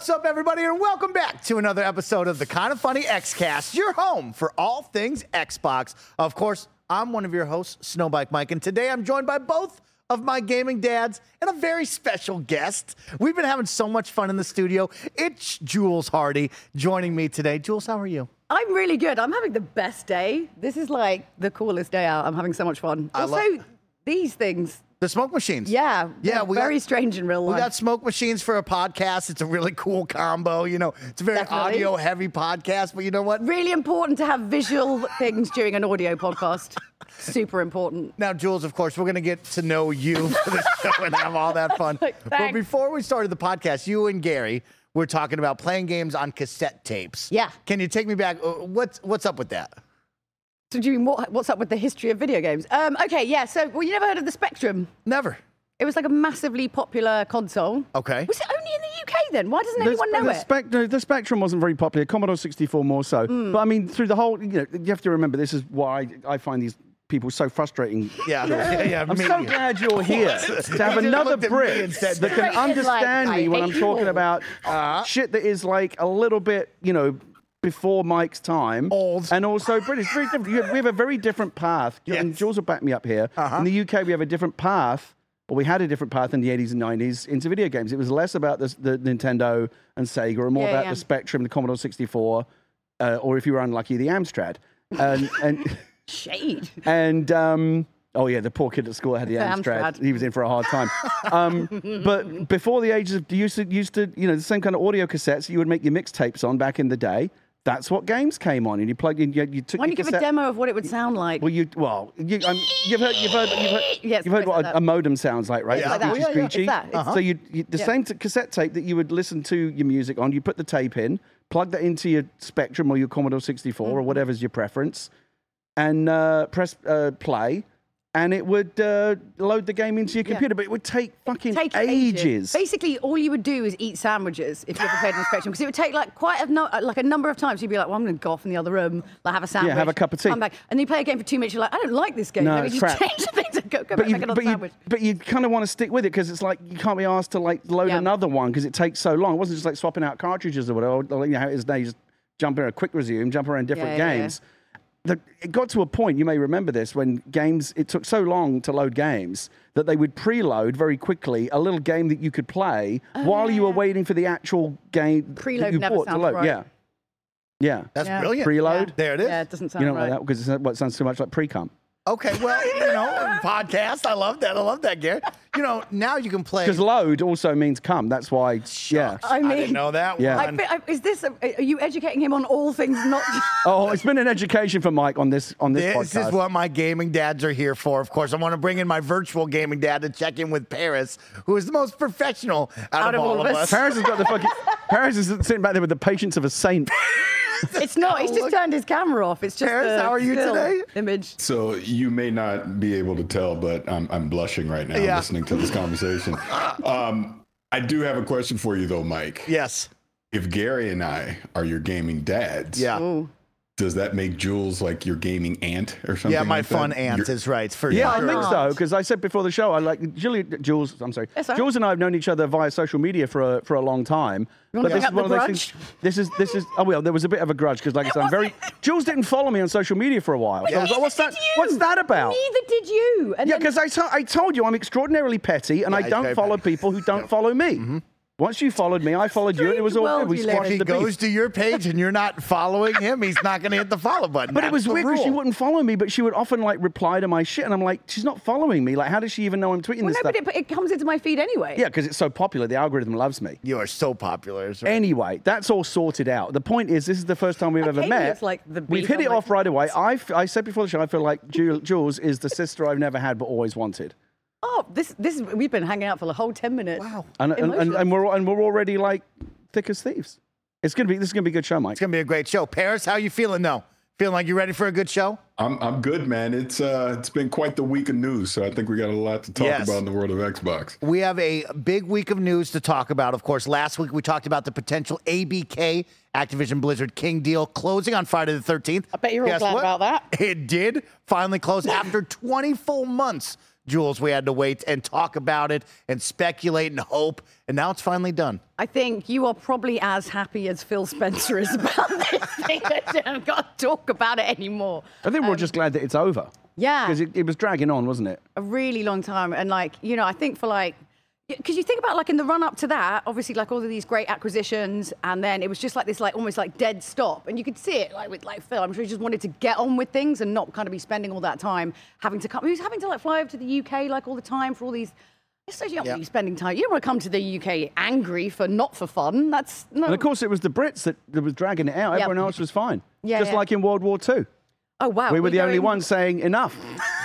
What's up, everybody, and welcome back to another episode of the Kinda Funny Xcast, your home for all things Xbox. Of course, I'm one of your hosts, Snowbike Mike, and today I'm joined by both of my gaming dads and a very special guest. We've been having so much fun in the studio. It's Jules Hardy joining me today. Jules, how are you? I'm really good. I'm having the best day. This is like the coolest day out. I'm having so much fun. I also, love- these things, The smoke machines. yeah, Yeah, we very got- strange in real life. We got smoke machines for a podcast. It's a really cool combo. You know, it's a very Definitely. audio heavy podcast, but you know what? really important to have visual things during an audio podcast. Super important. Now, Jules, of course, we're going to get to know you for the show and have all that fun. but before we started the podcast, you and Gary were talking about playing games on cassette tapes. Yeah. Can you take me back? Uh, What's what's up with that? So, do you mean what, what's up with the history of video games? Um, okay, yeah. So, well, you never heard of the Spectrum? Never. It was like a massively popular console. Okay. Was it only in the UK then? Why doesn't The, anyone know the, it? spec- no, the Spectrum wasn't very popular. Commodore 64 more so. Hmm. But I mean, through the whole, you know, you have to remember this is why I find these people so frustrating. Yeah. Yeah. yeah I'm me. so glad you're here to have another looked at me Brit that that. can Straight in, like, understand I me when I'm hate you talking about Uh-huh. shit that is like a little bit, you know, before Mike's time. Old. And also British. Very different. We have a very different path. And Yes. Uh-huh. Jules will back me up here. In the UK, we have a different path. Or we had a different path in the 80s and 90s into video games. It was less about the, the Nintendo and Sega, and more Yeah, about yeah. the Spectrum, the Commodore 64, uh, or if you were unlucky, the Amstrad. And, and, Shade. and um, oh yeah, the poor kid at school had the The Amstrad. Amstrad. He was in for a hard time. Um, but before the ages of you used to, used to, you know, the same kind of audio cassettes you would make your mixtapes on back in the day. That's what games came on, and you plugged in. You, you took Why don't you give a demo of what it would sound like? well, you well, you, um, you've heard, you've heard, you've heard, Yes, you've heard what a, a modem sounds like, right? Yeah. Like that. Screechy, Yeah, yeah, it's screechy. that. It's- So you, you the Yeah. same t- cassette tape that you would listen to your music on. You put the tape in, plug that into your Spectrum or your Commodore 64 Mm-hmm. or whatever's your preference, and uh, press uh, play. And it would uh, load the game into your Yeah. computer, but it would take fucking take ages. Basically, all you would do is eat sandwiches if you ever played on Spectrum, because it would take like quite a no, like a number of times. You'd be like, "Well, I'm going to go off in the other room, like have a sandwich, have a cup of tea. come back, and then you play a game for two minutes. You're like, I don't like this game. No, me it's crap. change the things and go, go but back you, make another but, you, but you kind of want to stick with it because it's like you can't be asked to like load Yeah. another one because it takes so long. It wasn't just like swapping out cartridges or whatever. Or, you know how it is now. You just jump in a quick resume, jump around different Yeah, yeah, yeah. games. The, it got to a point, you may remember this, when games, it took so long to load games that they would preload very quickly a little game that you could play oh, while you were Oh, yeah. waiting for the actual game that Preload you never bought to sounds load. right. Yeah. Yeah. That's Yeah. brilliant. Preload? Yeah. There it is. Yeah, it doesn't sound You don't right. like that because it's what sounds too much like pre cum. Okay, well, you know, podcast. I love that. I love that, Gary. You know, now you can play. Because load also means come. That's why, yeah. I I mean, didn't know that Yeah. I one. fe- I- is this? A, are you educating him on all things not? Oh, it's been an education for Mike on this on this, This podcast. is what my gaming dads are here for. Of course, I want to bring in my virtual gaming dad to check in with Parris, who is the most professional out, of, all of us. Parris has got the fucking. Parris is sitting back there with the patience of a saint. it's not. He's just turned his camera off. It's just. Parris, how are you today? Image. So you may not be able to tell, but I'm, I'm blushing right now Yeah. listening to this conversation. Um, I do have a question for you though, Mike. Yes. If Gary and I are your gaming dads, Yeah. Ooh. Does that make Jules like your gaming aunt or something? Yeah, my like that? fun aunt You're- is right. For Yeah, I sure. think so. Because I said before the show, I like Julie, Jules. I'm sorry, That's all right. Jules and I have known each other via social media for a, for a long time. wanna But bring this is one of those grudge? things. This is this is. Oh well, there was a bit of a grudge because, like I said, I'm very. Jules didn't follow me on social media for a while. So I was like, what's that? You? What's that about? Neither did you. And Yeah, because I, to- I told you I'm extraordinarily petty and Yeah, I don't follow petty. people who don't follow me. Mm-hmm. Once you followed me, I followed you, and it was all Strange good. We world squashed If he the goes beef. to your page and you're not following him, he's not going to hit the follow button. But it That's was the weird because she rule. wouldn't follow me, but she would often like reply to my shit, and I'm like, she's not following me. Like, how does she even know I'm tweeting well, this no, stuff? but it, it comes into my feed anyway. yeah, because it's so popular, the algorithm loves me. You are so popular. It's right. Anyway, that's all sorted out. The point is, this is the first time we've ever Okay, met. it's like the we've beef, hit I'm it like, off right away. I, f- I said before the show, I feel like Ju- Jules is the sister I've never had but always wanted. Oh, this this is, we've been hanging out for the whole ten minutes. Wow. And, and, and, and we're and we're already like thick as thieves. It's gonna be this is gonna be a good show, Mike. It's going to be a great show. Parris, how you feeling though? Feeling like you're ready for a good show? I'm I'm good, man. It's uh it's been quite the week of news, so I think we got a lot to talk Yes. about in the world of Xbox. We have a big week of news to talk about. Of course, last week we talked about the potential ABK Activision Blizzard King deal closing on Friday the 13th. I bet you're all glad about that. It did finally close after 20 full months Jules, we had to wait and talk about it and speculate and hope, and now it's finally done. I think you are probably as happy as Phil Spencer is about this thing. I don't got to talk about it anymore. I think we're all just glad that it's over. Yeah. Because it, it was dragging on, wasn't it? a really long time. And like, you know, I think for like, because you think about like in the run up to that, obviously like all of these great acquisitions, and then it was just like this like almost like dead stop, and you could see it like with like Phil. I'm sure he just wanted to get on with things and not kind of be spending all that time having to come. He was having to like fly over to the UK like all the time for all these. I suppose you don't Yeah. want to be spending time. You don't want to come to the UK angry for not for fun. That's no. And of course, it was the Brits that, that was dragging it out. Yep. Everyone else was fine. Yeah, Just yeah. like in World War II. oh wow, We were the go only in- ones saying enough.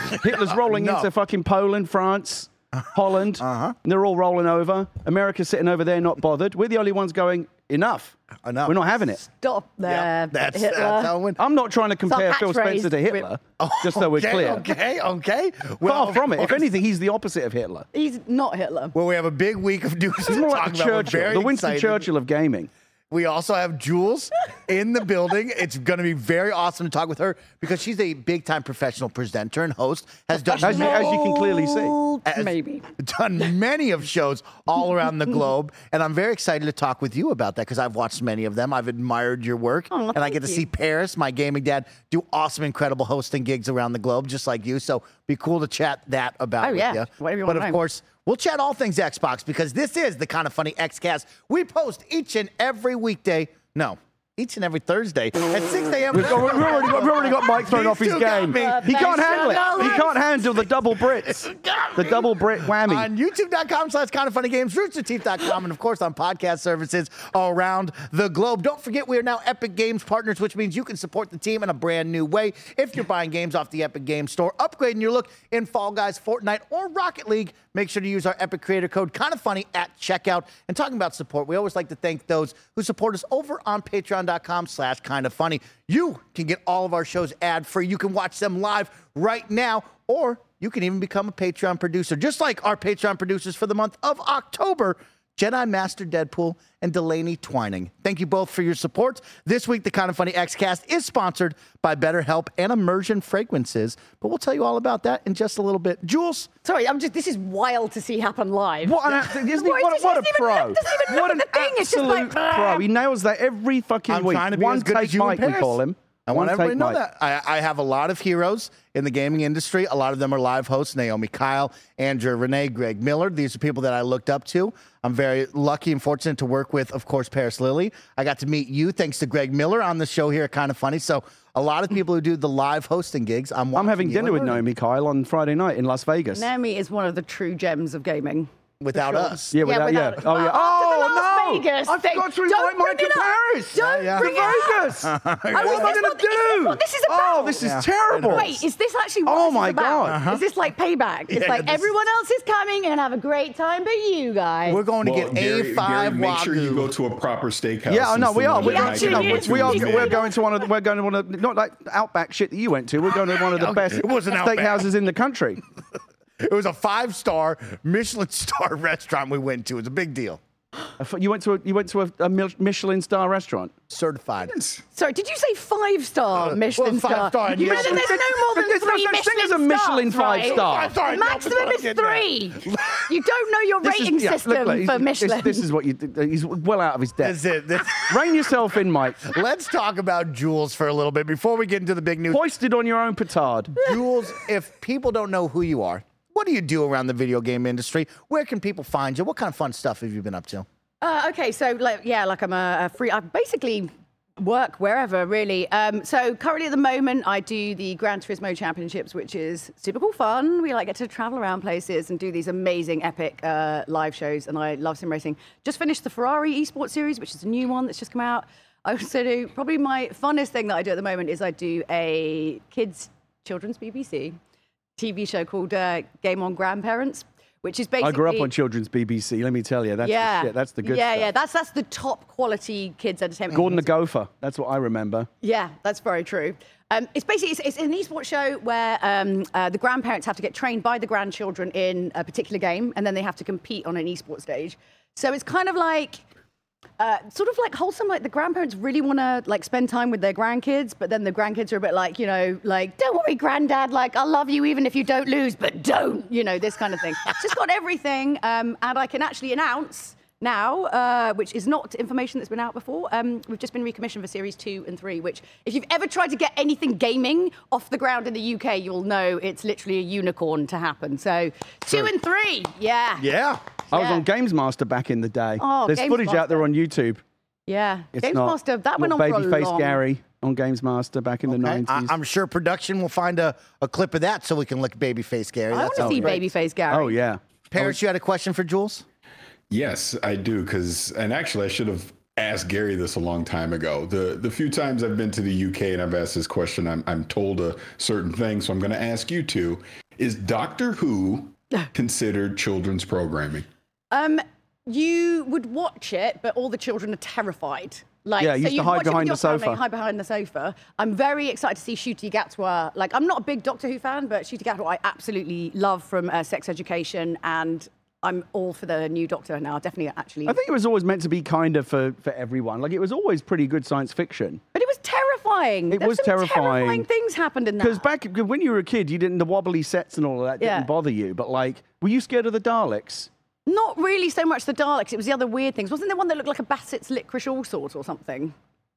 Hitler's rolling Enough. into fucking Poland, France, Holland. Uh-huh. And they're all rolling over. America's sitting over there, not bothered. We're the only ones going enough. Enough. We're not having it. Stop there, Yeah, that's, Hitler. that's how it. I'm not trying to compare Phil. Spencer to Hitler, just so we're okay, clear. Okay, okay. Far from it. If anything, he's the opposite of Hitler. He's not Hitler. Well, we have a big week of news to He's more talk like the Churchill, very the Winston excited. Churchill of gaming. We also have Jules in the building. It's going to be very awesome to talk with her because she's a big time professional presenter and host. Has done As you, as you can clearly see. has Maybe. done many of shows all around the globe, and I'm very excited to talk with you about that because I've watched many of them. I've admired your work, Oh, and I get to you. see Parris, my gaming dad, do awesome, incredible hosting gigs around the globe, just like you. So be cool to chat that about Oh, with yeah. you. Whatever you but wanna of know. Course, we'll chat all things Xbox because this is the Kinda Funny Xcast we post each and every weekday. No. Each and every Thursday at 6 a.m. We've, got, we've, already got, we've already got Mike thrown These off his game. me. He can't handle it. He can't handle the double Brits. The double Brit whammy. on youtube.com slash kind of funny games, roosterteeth.com, and of course on podcast services around the globe. Don't forget, we are now Epic Games partners, which means you can support the team in a brand new way. If you're buying games off the Epic Games Store, upgrading your look in Fall Guys, Fortnite, or Rocket League, make sure to use our Epic creator code kind of funny at checkout. And talking about support, we always like to thank those who support us over on patreon.com slash kind of funny. You can get all of our shows ad free. You can watch them live right now, or you can even become a Patreon producer, just like our Patreon producers for the month of October. Jedi Master Deadpool and Delaney Twining. Thank you both for your support. This week, the Kinda Funny Xcast is sponsored by BetterHelp and Immersion Fragrances, but we'll tell you all about that in just a little bit. Jules, Sorry, I'm just. This is wild to see happen live. What an abs- isn't he, What, what, what a doesn't even pro! even what look an at the thing, it's just like, pro! He nails that every fucking I'm week. trying to be One as good take as you Mike, we call him. I want everybody to know Mike. that. I, I have a lot of heroes in the gaming industry. A lot of them are live hosts Naomi Kyle, Andrea Renee, Greg Miller. These are people that I looked up to. I'm very lucky and fortunate to work with, of course, Parris Lilly. I got to meet you thanks to Greg Miller on the show here Kinda Funny. So, a lot of people who do the live hosting gigs, I'm I'm having you dinner with. Naomi Kyle on Friday night in Las Vegas. Naomi is one of the true gems of gaming. Without sure. us. Yeah, without, yeah. without- Oh, yeah. Oh, the Las no! Vegas I thing. forgot to Don't invite Mike to. Paris. Don't yeah. bring to it. Vegas. Oh, what is am I this going what- to is this do? this is Oh, about? this Yeah. is terrible. Wait, is this actually what Oh this my is about? God. Is this like payback? It's Yeah, like everyone else is coming and have a great time, but you guys. We're going to Well, get Gary, A5 Gary, make sure you go to a proper steakhouse. Yeah, oh, I know we are. We're, that Yeah, Mike actually, no, went it's to we are. We're going to one of. We're going to one of. Not like Outback shit that you went to. We're going to one of the best It wasn't Outback. steakhouses in the country. It was a five star Michelin star restaurant we went to. It was a big deal. You went to a, you went to a, a Michelin star restaurant. Certified. Sorry, did you say five uh, star Michelin well, five star? star, You yes. that there's no more than There's no three such thing Michelin as a Michelin stars, right? five-star. Five star, The maximum is three. You don't know your This is- rating yeah, look, system look, he's- for this- Michelin. This, is what you. do. Uh, he's well out of his depth. That's it. That's- Rein yourself in, Mike. Let's talk about Jules for a little bit before we get into the big news. Hoisted on your own petard. Jules, if people don't know who you are, what do you do around the video game industry? Where can people find you? What kind of fun stuff have you been up to? Uh, okay, so like yeah, like I'm a, a free. I basically work wherever really. Um, so currently at the moment, I do the Gran Turismo Championships, which is super cool fun. We like get to travel around places and do these amazing epic uh, live shows, and I love sim racing. Just finished the Ferrari Esports Series, which is a new one that's just come out. I also do probably my funnest thing that I do at the moment is I do a kids children's BBC TV show called uh, Game on Grandparents. Which is basically I grew up on children's BBC. Let me tell you, that's yeah, the shit. That's the good yeah, stuff. yeah. That's that's the top quality kids entertainment. Gordon the Gopher. That's what I remember. Yeah, that's very true. Um, it's basically it's, it's an esports show where um, uh, the grandparents have to get trained by the grandchildren in a particular game, and then they have to compete on an esports stage. So it's kind of like uh, sort of like wholesome. Like the grandparents really want to like spend time with their grandkids, but then the grandkids are a bit like, you know, like don't worry, granddad. Like I'll love you even if you don't lose, but don't, you know, this kind of thing. just got everything, um, and I can actually announce now, uh, which is not information that's been out before. Um, we've just been recommissioned for series two and three, which, if you've ever tried to get anything gaming off the ground in the UK, you'll know it's literally a unicorn to happen. So, two and three, yeah. Yeah. I was Yeah. on GamesMaster back in the day. Oh, There's Games footage out there on YouTube. Yeah. It's Games not, Master, that not went on for a Babyface long Gary on GamesMaster back in the 90s. I, am sure production will find a, a clip of that so we can look babyface Gary. I That want to sounds see great. Babyface Gary. oh, yeah. Parris, you had a question for Jules? Yes, I do. Because, and actually, I should have asked Gary this a long time ago. The the few times I've been to the UK and I've asked this question, I'm I'm told a certain thing. So I'm going to ask you two: Is Doctor Who considered children's programming? Um, you would watch it, but all the children are terrified. Like, Yeah, you used to hide it with behind your the family, sofa. Hide behind the sofa. I'm very excited to see Ncuti Gatwa. Like, I'm not a big Doctor Who fan, but Ncuti Gatwa I absolutely love from uh, Sex Education, and I'm all for the new Doctor now. Definitely, actually. I think it was always meant to be kind of for, for everyone. Like, it was always pretty good science fiction. but it was terrifying. It There was terrifying. Terrifying things happened in that. Because back when you were a kid, you didn't, the wobbly sets and all of that Yeah. didn't bother you. But, like, were you scared of the Daleks? Not really so much the Daleks. It was the other weird things. Wasn't there one that looked like a Bassett's licorice all sorts or something?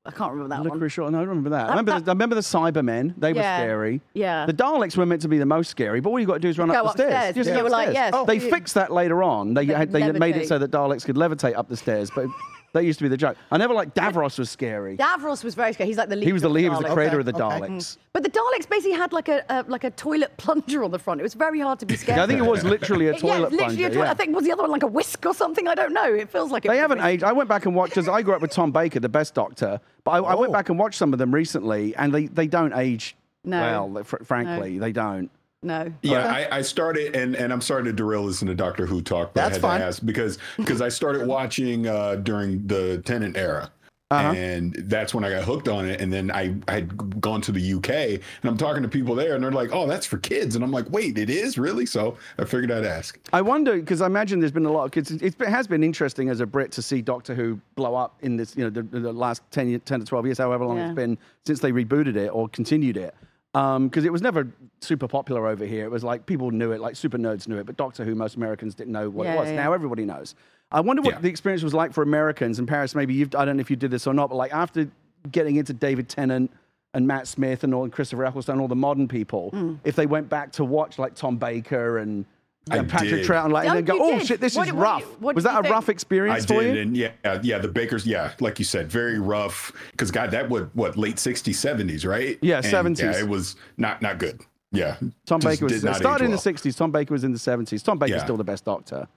I can't remember that one. Licorice, no, I don't remember that. I remember, that- the, I remember the Cybermen. They were scary. Yeah. The Daleks were meant to be the most scary, but all you got to do is run Go up the stairs. Just Yeah. They were like, upstairs. yes, They you- fixed that later on. They, They had, they made it so that Daleks could levitate up the stairs, but that used to be the joke. I never liked Davros was scary. Davros was very scary. He's like the leader. He was the of he was the Daleks. creator of the Okay, okay. Daleks. But the Daleks basically had like a, a like a toilet plunger on the front. It was very hard to be scared. Yeah, I think it was literally a yeah, toilet literally plunger. a toilet. yeah. I think was the other one like a whisk or something. I don't know. It feels like it They haven't aged. I went back and watched, because I grew up with Tom Baker, the best doctor, but I, I went Oh. back and watched some of them recently, and they, they don't age No. well, fr- frankly. They don't. No. Yeah, I, I started, and, and I'm sorry to derail this into Doctor Who talk, but That's I had fine. to ask because because I started watching uh, during the Tennant era. Uh-huh. And that's when I got hooked on it. And then I I had gone to the UK and I'm talking to people there and they're like, oh, that's for kids. And I'm like, wait, it is really? So I figured I'd ask. I wonder because I imagine there's been a lot of kids. It has been interesting as a Brit to see Doctor Who blow up in this, you know, the, the last 10, 10 to 12 years, however long Yeah. it's been since they rebooted it or continued it. Because it was never super popular over here. It was like people knew it, like super nerds knew it, but Doctor Who, most Americans didn't know what Yeah, it was. yeah. Now everybody knows. I wonder what Yeah. the experience was like for Americans in Paris. Maybe you've, I don't know if you did this or not, but like after getting into David Tennant and Matt Smith and all and Christopher Eccleston, all the modern people, Hmm. if they went back to watch like Tom Baker and I and Patrick did. Troughton, like, Oh, and then go, oh did. shit, this What is what rough. what was that a think? rough I experience for did, you? and yeah, yeah, the Bakers, yeah, like you said, very rough. Because God, that would what late '60s, '70s, right? Yeah, And, 70s. Yeah, it was not not good. Yeah, Tom Baker was did not started age in the '60s. Tom Baker was in the '70s. Tom Baker's Yeah. still the best Doctor.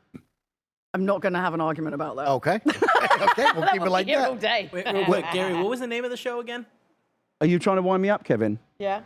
I'm not going to have an argument about that. Okay. okay, we'll keep it like Here all that. day. Wait, real quick, Gary, what was the name of the show again? Are you trying to wind me up, Kevin? Yeah.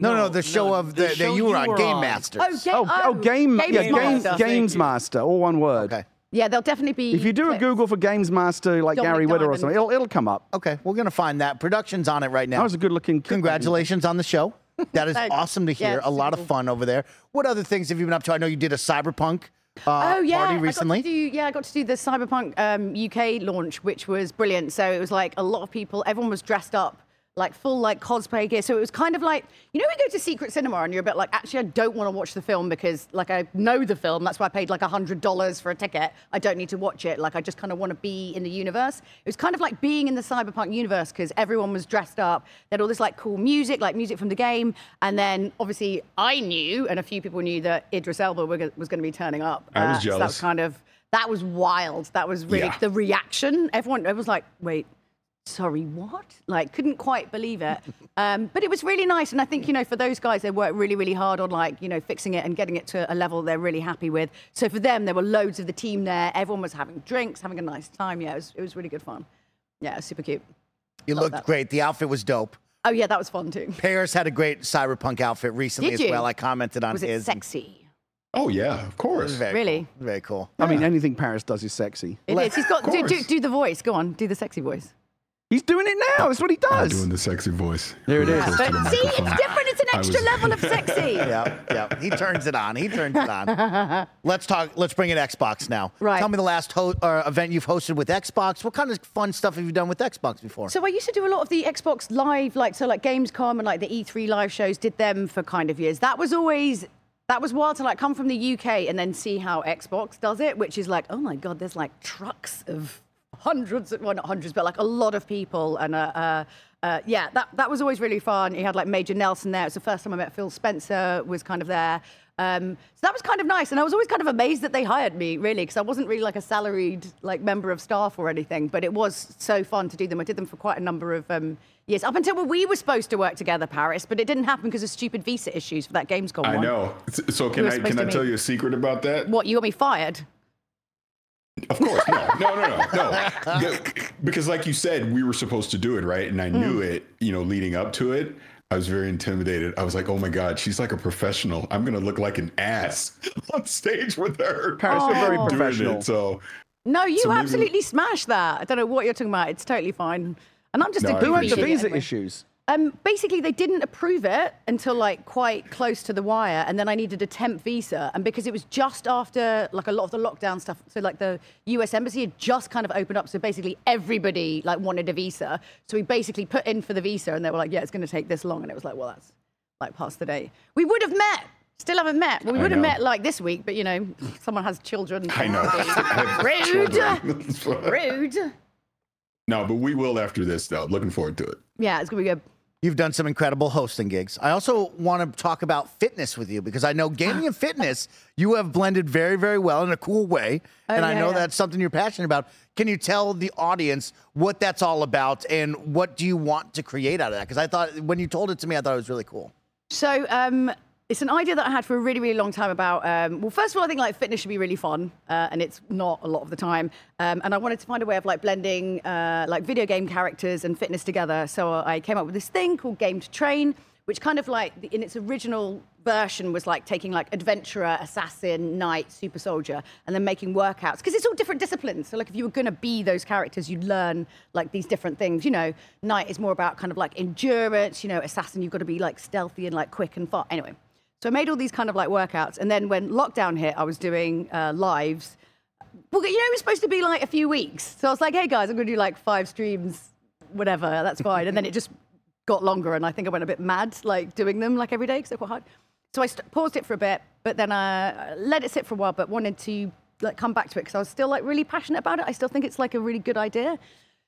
No, no, No, the show no, of the the, that show you were you on, were Game on. Masters. Oh, ga- Oh, oh, game, Games yeah, Master. game, Thank Games. Master, all one word. Okay. Yeah, they'll definitely be. If you do a clips. Google for GamesMaster, like Dominic Gary Whitta or something, it'll, it'll come up. Okay, we're gonna find that. Production's on it right now. That was a good-looking. kid. Congratulations on the show. That is awesome to hear. it's a lot super of fun over there. What other things have you been up to? I know you did a cyberpunk uh, Oh yeah, party I got to do, yeah, I got to do the Cyberpunk um, UK launch, which was brilliant. So it was like a lot of people. Everyone was dressed up like full like cosplay gear. So it was kind of like you know, we go to Secret Cinema and you're a bit like, actually, I don't want to watch the film because like I know the film. That's why I paid like a hundred dollars for a ticket. I don't need to watch it. Like I just kind of want to be in the universe. It was kind of like being in the Cyberpunk universe because everyone was dressed up. They had all this like cool music, like music from the game, and then obviously I knew and a few people knew that Idris Elba were was going to be turning up. I was Uh, so that was kind of that was wild. That was really Yeah. the reaction. Everyone it was like, wait, sorry, what? Like, couldn't quite believe it. Um, but it was really nice, and I think you know, for those guys, they worked really, really hard on like you know fixing it and getting it to a level they're really happy with. So for them, there were loads of the team there. Everyone was having drinks, having a nice time. Yeah, it was, it was really good fun. Yeah, super cute. you looked that. great. The outfit was dope. Oh yeah, that was fun too. Parris had a great cyberpunk outfit recently Did as you? well. I commented on Was it his. and sexy? Oh yeah, of course. was very Really? cool. Very cool. I mean, anything Parris does is sexy. It is. He's got do, do, do the voice. Go on, do the sexy voice. He's doing it now. That's what he I'm does. doing the sexy voice. There it is. Really is. close But to the see, it's different. It's an extra was- level of sexy. yeah, yeah. He turns it on. He turns it on. let's talk. Let's bring in Xbox now. Right. Tell me the last ho- uh, event you've hosted with Xbox. What kind of fun stuff have you done with Xbox before? So I used to do a lot of the Xbox Live, like so, like Gamescom and like the E3 live shows. Did them for kind of years. That was always that was wild to like come from the UK and then see how Xbox does it, which is like, oh my god, there's like trucks of hundreds, of, well not hundreds, but like a lot of people and uh, uh, uh, yeah, that that was always really fun. You had like Major Nelson there. It was the first time I met Phil Spencer. Was kind of there. Um, so that was kind of nice, and I was always kind of amazed that they hired me, really, because I wasn't really like a salaried like member of staff or anything. But it was so fun to do them. I did them for quite a number of um, years, up until when we were supposed to work together, Parris. But it didn't happen because of stupid visa issues for that Gamescom I one. know. So can were I can I meet. tell you a secret about that? What you got me fired? Of course, no, no, no, no, no. Yeah, Because, like you said, we were supposed to do it, right? And I knew Hmm. it, you know, leading up to it. I was very intimidated. I was like, oh my God, she's like a professional. I'm going to look like an ass on stage with her. Parris, you're very Oh. professional. it. So, No, you So maybe- absolutely smashed that. I don't know what you're talking about. It's totally fine. And I'm just No, a I Who had the visa anyway. issues? Um, basically, they didn't approve it until like quite close to the wire, and then I needed a temp visa. And because it was just after like a lot of the lockdown stuff, so like the U.S. embassy had just kind of opened up, so basically everybody like wanted a visa. So we basically put in for the visa, and they were like, "Yeah, it's going to take this long," and it was like, "Well, that's like past the date. We would have met." Still haven't met. Well, we I would have know. met like this week, but you know, someone has children. I know. Rude. Rude. no, but we will after this, though. Looking forward to it. Yeah, it's gonna be good. You've done some incredible hosting gigs. I also want to talk about fitness with you because I know gaming and fitness you have blended very, very well in a cool way. and I Oh, know yeah. that's something you're passionate about. Can you tell the audience what that's all about and what do you want to create out of that? Because I thought when you told it to me, I thought it was really cool. So um, it's an idea that I had for a really, really long time about. Um, well, first of all, I think like fitness should be really fun, uh, and it's not a lot of the time. Um, and I wanted to find a way of like blending uh, like video game characters and fitness together. So I came up with this thing called Game to Train, which kind of like in its original version was like taking like adventurer, assassin, knight, super soldier, and then making workouts because it's all different disciplines. So like if you were going to be those characters, you'd learn like these different things. You know, knight is more about kind of like endurance. You know, assassin you've got to be like stealthy and like quick and fast. Anyway, so I made all these kind of like workouts, and then when lockdown hit, I was doing uh, lives. Well, you know, it was supposed to be like a few weeks. So I was like, hey guys, I'm going to do like five streams, whatever, that's fine. And then it just got longer, and I think I went a bit mad, like doing them like every day because they're quite hard. So I st- paused it for a bit, but then I let it sit for a while, but wanted to like come back to it because I was still like really passionate about it. I still think it's like a really good idea.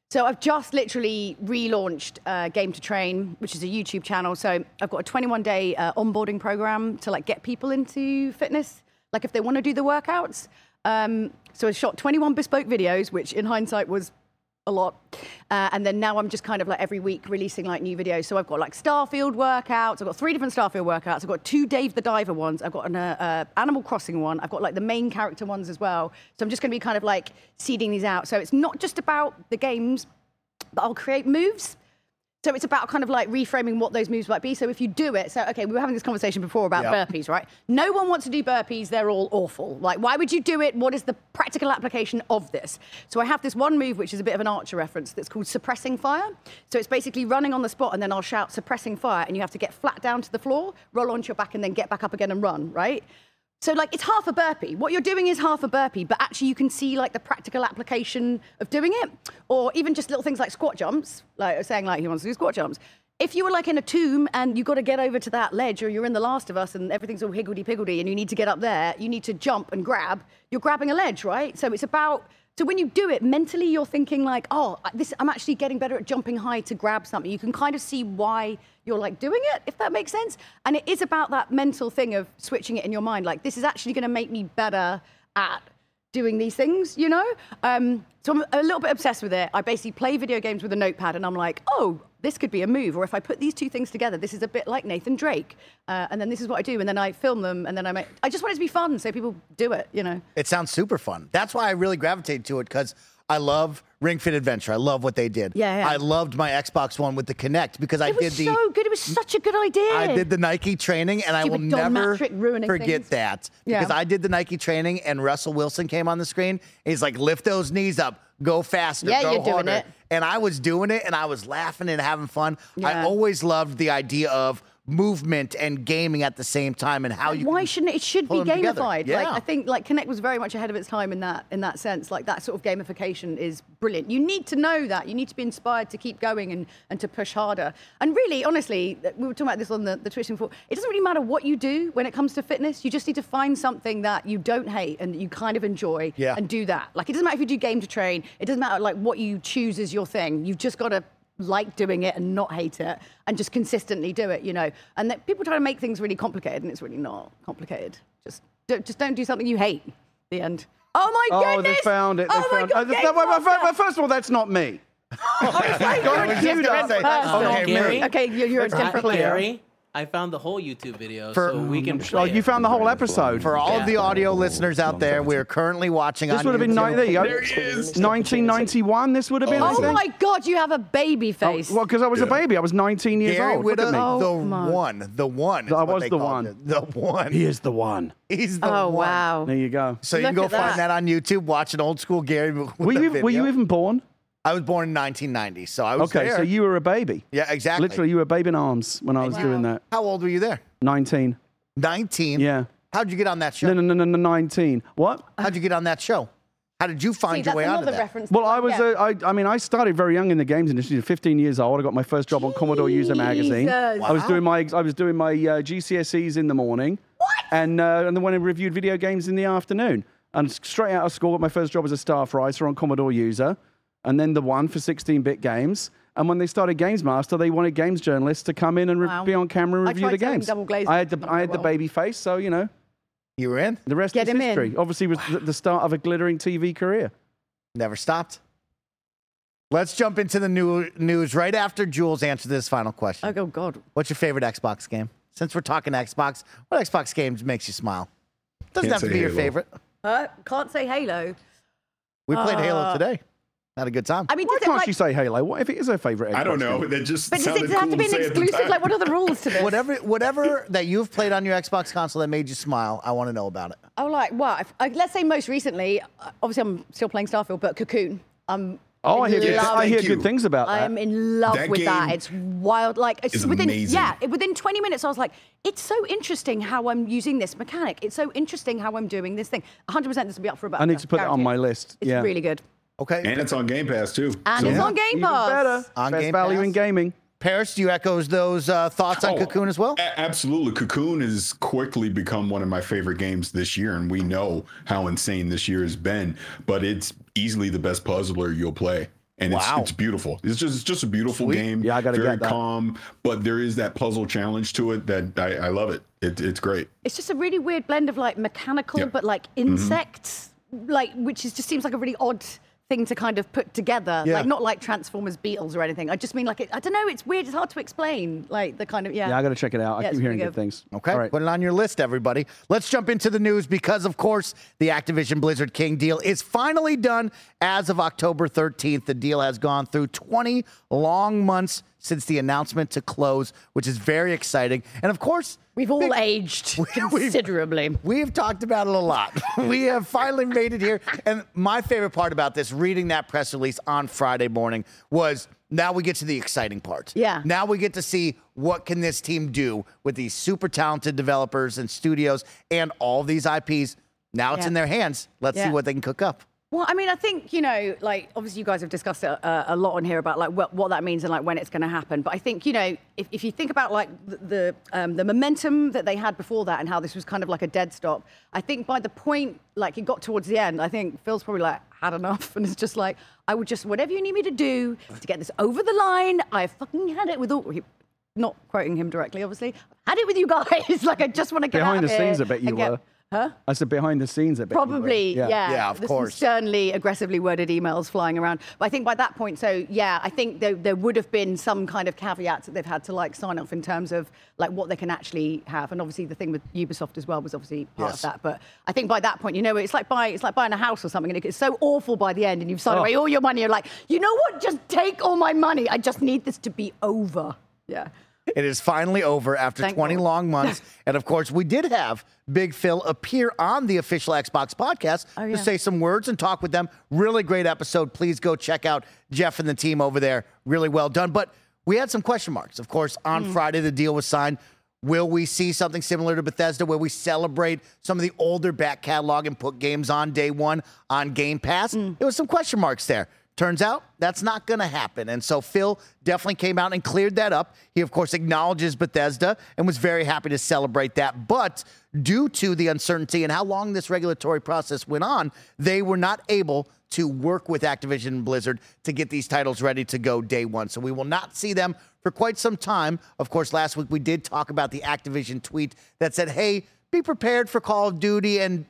So I've just literally relaunched uh, Game to Train, which is a YouTube channel. So I've got a 21 day uh, onboarding program to like get people into fitness, like if they want to do the workouts. Um, so I shot 21 bespoke videos, which in hindsight was a lot. Uh, and then now I'm just kind of like every week releasing like new videos. So I've got like Starfield workouts. I've got three different Starfield workouts. I've got two Dave the Diver ones. I've got an uh, uh, Animal Crossing one. I've got like the main character ones as well. So I'm just going to be kind of like seeding these out. So it's not just about the games, but I'll create moves. So it's about kind of like reframing what those moves might be. So if you do it, so okay, we were having this conversation before about Yep. burpees, right? No one wants to do burpees, they're all awful. Like, why would you do it? What is the practical application of this? So I have this one move, which is a bit of an archer reference, that's called suppressing fire. So it's basically running on the spot, and then I'll shout suppressing fire, and you have to get flat down to the floor, roll onto your back, and then get back up again and run, right? So like it's half a burpee. What you're doing is half a burpee, but actually you can see like the practical application of doing it, or even just little things like squat jumps. Like saying, like he wants to do squat jumps. If you were like in a tomb and you've got to get over to that ledge, or you're in The Last of Us and everything's all higgledy piggledy, and you need to get up there, you need to jump and grab. You're grabbing a ledge, right? So it's about. So when you do it mentally, you're thinking like, oh, this. I'm actually getting better at jumping high to grab something. You can kind of see why you're like doing it, if that makes sense. And it is about that mental thing of switching it in your mind. Like, this is actually going to make me better at doing these things, you know? Um, so I'm a little bit obsessed with it. I basically play video games with a notepad and I'm like, oh, this could be a move. Or if I put these two things together, this is a bit like Nathan Drake. Uh, and then this is what I do. And then I film them and then I make, I just want it to be fun so people do it, you know? It sounds super fun. That's why I really gravitated to it because I love Ring Fit Adventure. I love what they did. Yeah, yeah. I loved my Xbox One with the Kinect because I It was did the so good. It was such a good idea. I did the Nike training, and I will Don never forget things. that Yeah. because I did the Nike training, and Russell Wilson came on the screen. And he's like, "Lift those knees up, go faster, Yeah, go you're doing harder. it. And I was doing it, and I was laughing and having fun. I always loved the idea of movement and gaming at the same time, and how you. Why shouldn't it? It should be gamified. Like Yeah. I think like Kinect was very much ahead of its time in that in that sense. Like that sort of gamification is brilliant. You need to know that. You need to be inspired to keep going and, and to push harder. And really, honestly, we were talking about this on the, the Twitch before. It doesn't really matter what you do when it comes to fitness. You just need to find something that you don't hate and that you kind of enjoy Yeah. and do that. Like it doesn't matter if you do game to train. It doesn't matter like what you choose as your thing. You've just got to like doing it and not hate it and just consistently do it, you know. And that people try to make things really complicated and it's really not complicated. Just don't, just don't do something you hate. The end. Oh my Oh, goodness! they found it. They oh my found God, uh, th- Game well, well, well, First of all, that's not me. I was like, you're a was different say, person. okay, Gary? Okay, you're, you're a I- different player. Gary, I found the whole YouTube video, For- so we can. Oh, Play you it. found the whole episode. For all of the audio listeners out there, we're currently watching This on would have been YouTube. ni- there you go. There he is. 1991. This would have been. I Oh my God, you have a baby oh, face. Well, because I was a baby. I was 19 years Gary old. Look at Whitta, me. Oh, the my. one, the one. I was the one. it. The one. He is the one. He's the oh one. wow. There you go. So you can go at find that. that on YouTube. Watch an old school Gary. With Were the you, were you even born? I was born in 1990, so I was Okay, there. so you were a baby. Yeah, exactly. Literally, you were a baby in arms when I was doing that. How old were you there? 19. 19. Yeah. How'd you get on that show? No, no, no, no, no, 19. What? How'd you get on that show? How did you find See, your that's way onto another that? reference. Well, I was, yeah. uh, I, I mean, I started very young in the games industry. 15 years old. I got my first job on Commodore User Magazine. Jesus. I was doing my, I was doing my uh, GCSEs in the morning. What? And uh, and then when I reviewed video games in the afternoon. And straight out of school, got my first job as a staff writer on Commodore User, and then the one for 16-bit games. And when they started GamesMaster, they wanted games journalists to come in and re- Wow. be on camera and I review tried the games. Double Glazed, I had the, I had the well. baby face, so you know You were in? the rest Get is him in. history. Obviously, was the, the start of a glittering TV career. Never stopped. Let's jump into the new news right after Jules answers this final question. Oh God. What's your favorite Xbox game? Since we're talking Xbox, what Xbox games makes you smile? Doesn't Can't have to say be your favorite. Uh, can't say Halo. We played Halo Uh, today. Had a good time. I mean, Why can't like? she say Halo? What if it is her favorite? I don't know. game? That just but does sounded it have cool to be an say at the exclusive? Like, what are the rules to this? whatever, whatever that you've played on your Xbox console that made you smile, I want to know about it. Oh, like what? If, uh, let's say most recently, uh, obviously I'm still playing Starfield, but Cocoon. Um, Oh, I hear, good, in I hear good things about that. I'm in love That with that. game It's wild. Like it's within amazing. yeah, within 20 minutes I was like, it's so interesting how I'm using this mechanic. It's so interesting how I'm doing this thing. 100% this will be up for about. I need to put it on my list. It's yeah. really good. Okay. And it's on Game Pass too. And So- it's on Game Pass. Even better. On Best Game value Pass? in gaming. Parris, do you echo those uh, thoughts on Oh, Cocoon as well? a- absolutely. Cocoon has quickly become one of my favorite games this year, and we know how insane this year has been. But it's easily the best puzzler you'll play. And Wow. it's, it's beautiful. It's just it's just a beautiful Sweet. game. Yeah, I gotta very get that. calm, but there is that puzzle challenge to it that I, I love it. it. It's great. It's just a really weird blend of like mechanical, Yep. but like insects, like which is just seems like a really odd thing to kind of put together. Yeah. Like not like Transformers beetles, or anything. I just mean like it, I don't know. It's weird. It's hard to explain. Like the kind of yeah. Yeah, I got to check it out. I keep hearing really good good. things. Okay, All right. put it on your list, everybody. Let's jump into the news because, of course, the Activision Blizzard King deal is finally done as of October 13th. The deal has gone through 20 long months since the announcement to close, which is very exciting. And of course, We've all aged considerably. We've talked about it a lot. we have finally made it here. And my favorite part about this, reading that press release on Friday morning, was now we get to the exciting part. Yeah. Now we get to see what can this team do with these super talented developers and studios and all these IPs. Now it's Yeah. in their hands. Let's see what they can cook up. Well, I mean, I think you know, like obviously you guys have discussed it a, a lot on here about like what, what that means and like when it's going to happen. But I think you know, if, if you think about like the the, um, the momentum that they had before that and how this was kind of like a dead stop, I think by the point like it got towards the end, I think Phil's probably like had enough and it's just like I would just whatever you need me to do to get this over the line. I fucking had it with all. He, not quoting him directly, obviously. Had it with you guys. like I just want to get Behind out the of here scenes, I bet you get- were. Huh? I said behind the scenes a bit. Probably, yeah. Yeah, of There's some course. Sternly, aggressively worded emails flying around. But I think by that point, so yeah, I think there, there would have been some kind of caveats that they've had to like sign off in terms of like what they can actually have. And obviously, the thing with Ubisoft as well was obviously part Yes. of that. But I think by that point, you know, it's like buying it's like buying a house or something, and it's so awful by the end, and you've signed Oh. away all your money. You're like, you know what? Just take all my money. I just need this to be over. Yeah. It is finally over after Thank 20 God. long months. and of course, we did have Big Phil appear on the official Xbox podcast Oh, yeah. to say some words and talk with them. Really great episode. Please go check out Jeff and the team over there. Really well done. But we had some question marks. Of course, on Mm. Friday, the deal was signed. Will we see something similar to Bethesda where we celebrate some of the older back catalog and put games on day one on Game Pass? Mm. There was some question marks there. Turns out that's not going to happen. And so Phil definitely came out and cleared that up. He, of course, acknowledges Bethesda and was very happy to celebrate that. But due to the uncertainty and how long this regulatory process went on, they were not able to work with Activision and Blizzard to get these titles ready to go day one. So we will not see them for quite some time. Of course, last week we did talk about the Activision tweet that said, hey, be prepared for Call of Duty and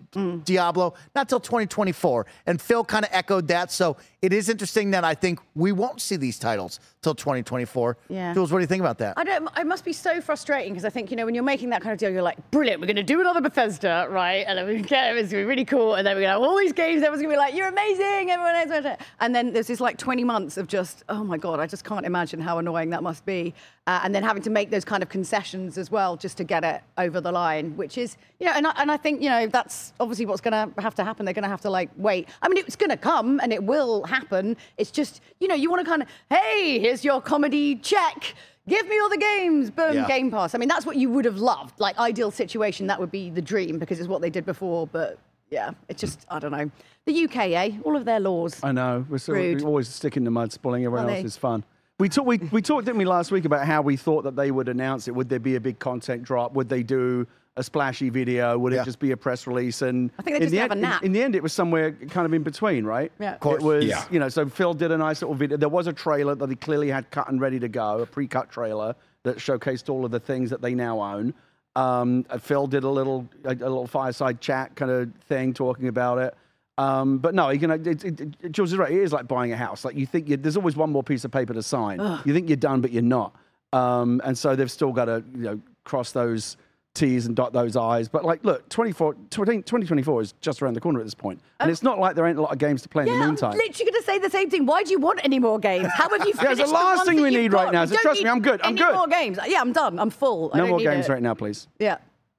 Diablo, not till 2024. And Phil kind of echoed that. So it is interesting that I think we won't see these titles till 2024. Yeah. Jules, what do you think about that? I don't. It must be so frustrating because I think you know when you're making that kind of deal, you're like, brilliant, we're going to do another Bethesda, right? And then we get it's going to be really cool, and then we're going to have all these games. Everyone's going to be like, you're amazing, everyone is. And then there's this like 20 months of just, oh my god, I just can't imagine how annoying that must be. Uh, and then having to make those kind of concessions as well just to get it over the line, which is, you know, and I, and I think you know that's obviously what's going to have to happen. They're going to have to like wait. I mean, it's going to come and it will happen. It's just, you know, you want to kind of, hey, here's your comedy check. Give me all the games, boom, Yeah. Game Pass. I mean, that's what you would have loved. Like, ideal situation, that would be the dream because it's what they did before. But yeah, it's just, I don't know. The UK, eh? All of their laws. I know. We're, sort of, Rude. we always stick in the mud, spoiling everyone else's fun. We, talk, we, we talked, didn't we, last week about how we thought that they would announce it. Would there be a big content drop? Would they do a splashy video? Would Yeah. it just be a press release? And I think they in just the have end, a nap. In, in the end, it was somewhere kind of in between, right? Yeah. Of course. It was, Yeah. you know, so Phil did a nice little video. There was a trailer that they clearly had cut and ready to go, a pre-cut trailer that showcased all of the things that they now own. Um, uh, Phil did a little, a, a little fireside chat kind of thing talking about it. Um, but no, you can. It, it, it, Jules is right. It is like buying a house. Like you think you, there's always one more piece of paper to sign. You think you're done, but you're not. Um, and so they've still got to you know cross those T's and dot those I's. But like, look, 24, 20, 2024 is just around the corner at this point, and oh. it's not like there ain't a lot of games to play in Yeah, the I'm meantime. literally going to say the same thing. Why do you want any more games? How have you Yeah, it's finished the last ones thing we need right got? now, You so trust me, I'm good, I'm any good. more games. Yeah, I'm done. I'm full. I no don't more need games it. right now, please. Yeah.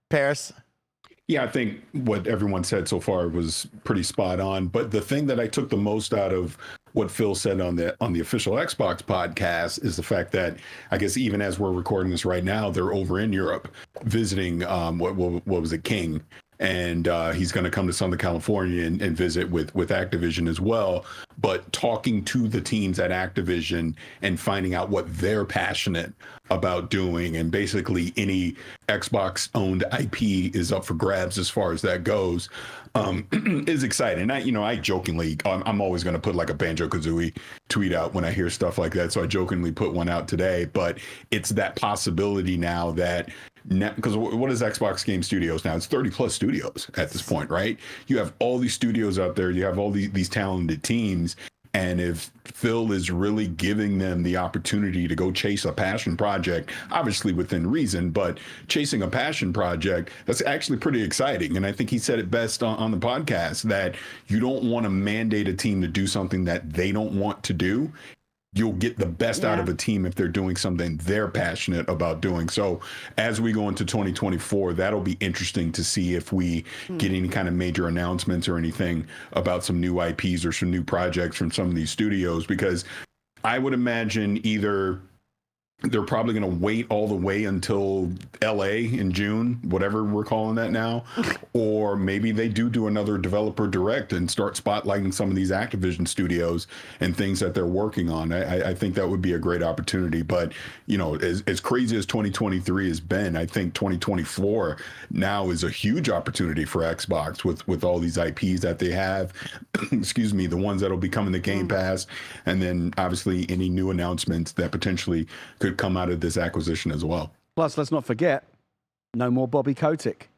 Parris. Yeah, I think what everyone said so far was pretty spot on. But the thing that I took the most out of what Phil said on the on the official Xbox podcast is the fact that I guess even as we're recording this right now, they're over in Europe visiting um, what, what what was it, King, and uh, he's going to come to Southern California and, and visit with with Activision as well. But talking to the teams at Activision and finding out what they're passionate about doing, and basically any Xbox owned IP is up for grabs as far as that goes, um, is exciting. I, you know, I jokingly, I'm, I'm always going to put like a Banjo Kazooie tweet out when I hear stuff like that. So I jokingly put one out today, but it's that possibility now that because what is Xbox Game Studios now? It's 30 plus studios at this point, right? You have all these studios out there, you have all these, these talented teams. And if Phil is really giving them the opportunity to go chase a passion project, obviously within reason, but chasing a passion project, that's actually pretty exciting. And I think he said it best on, on the podcast that you don't want to mandate a team to do something that they don't want to do you'll get the best out of a team if they're doing something they're passionate about doing. So as we go into 2024, that'll be interesting to see if we hmm. get any kind of major announcements or anything about some new IPs or some new projects from some of these studios because I would imagine either they're probably going to wait all the way until LA in June, whatever we're calling that now, or maybe they do do another developer direct and start spotlighting some of these Activision studios and things that they're working on. I, I- think that would be a great opportunity. But you know, as, as crazy as 2023 has been, I think 2024 now is a huge opportunity for Xbox with with all these IPs that they have. excuse me, the ones that'll be coming to Game mm. Pass, and then obviously any new announcements that potentially could come out of this acquisition as well. Plus, let's not forget, no more Bobby Kotick.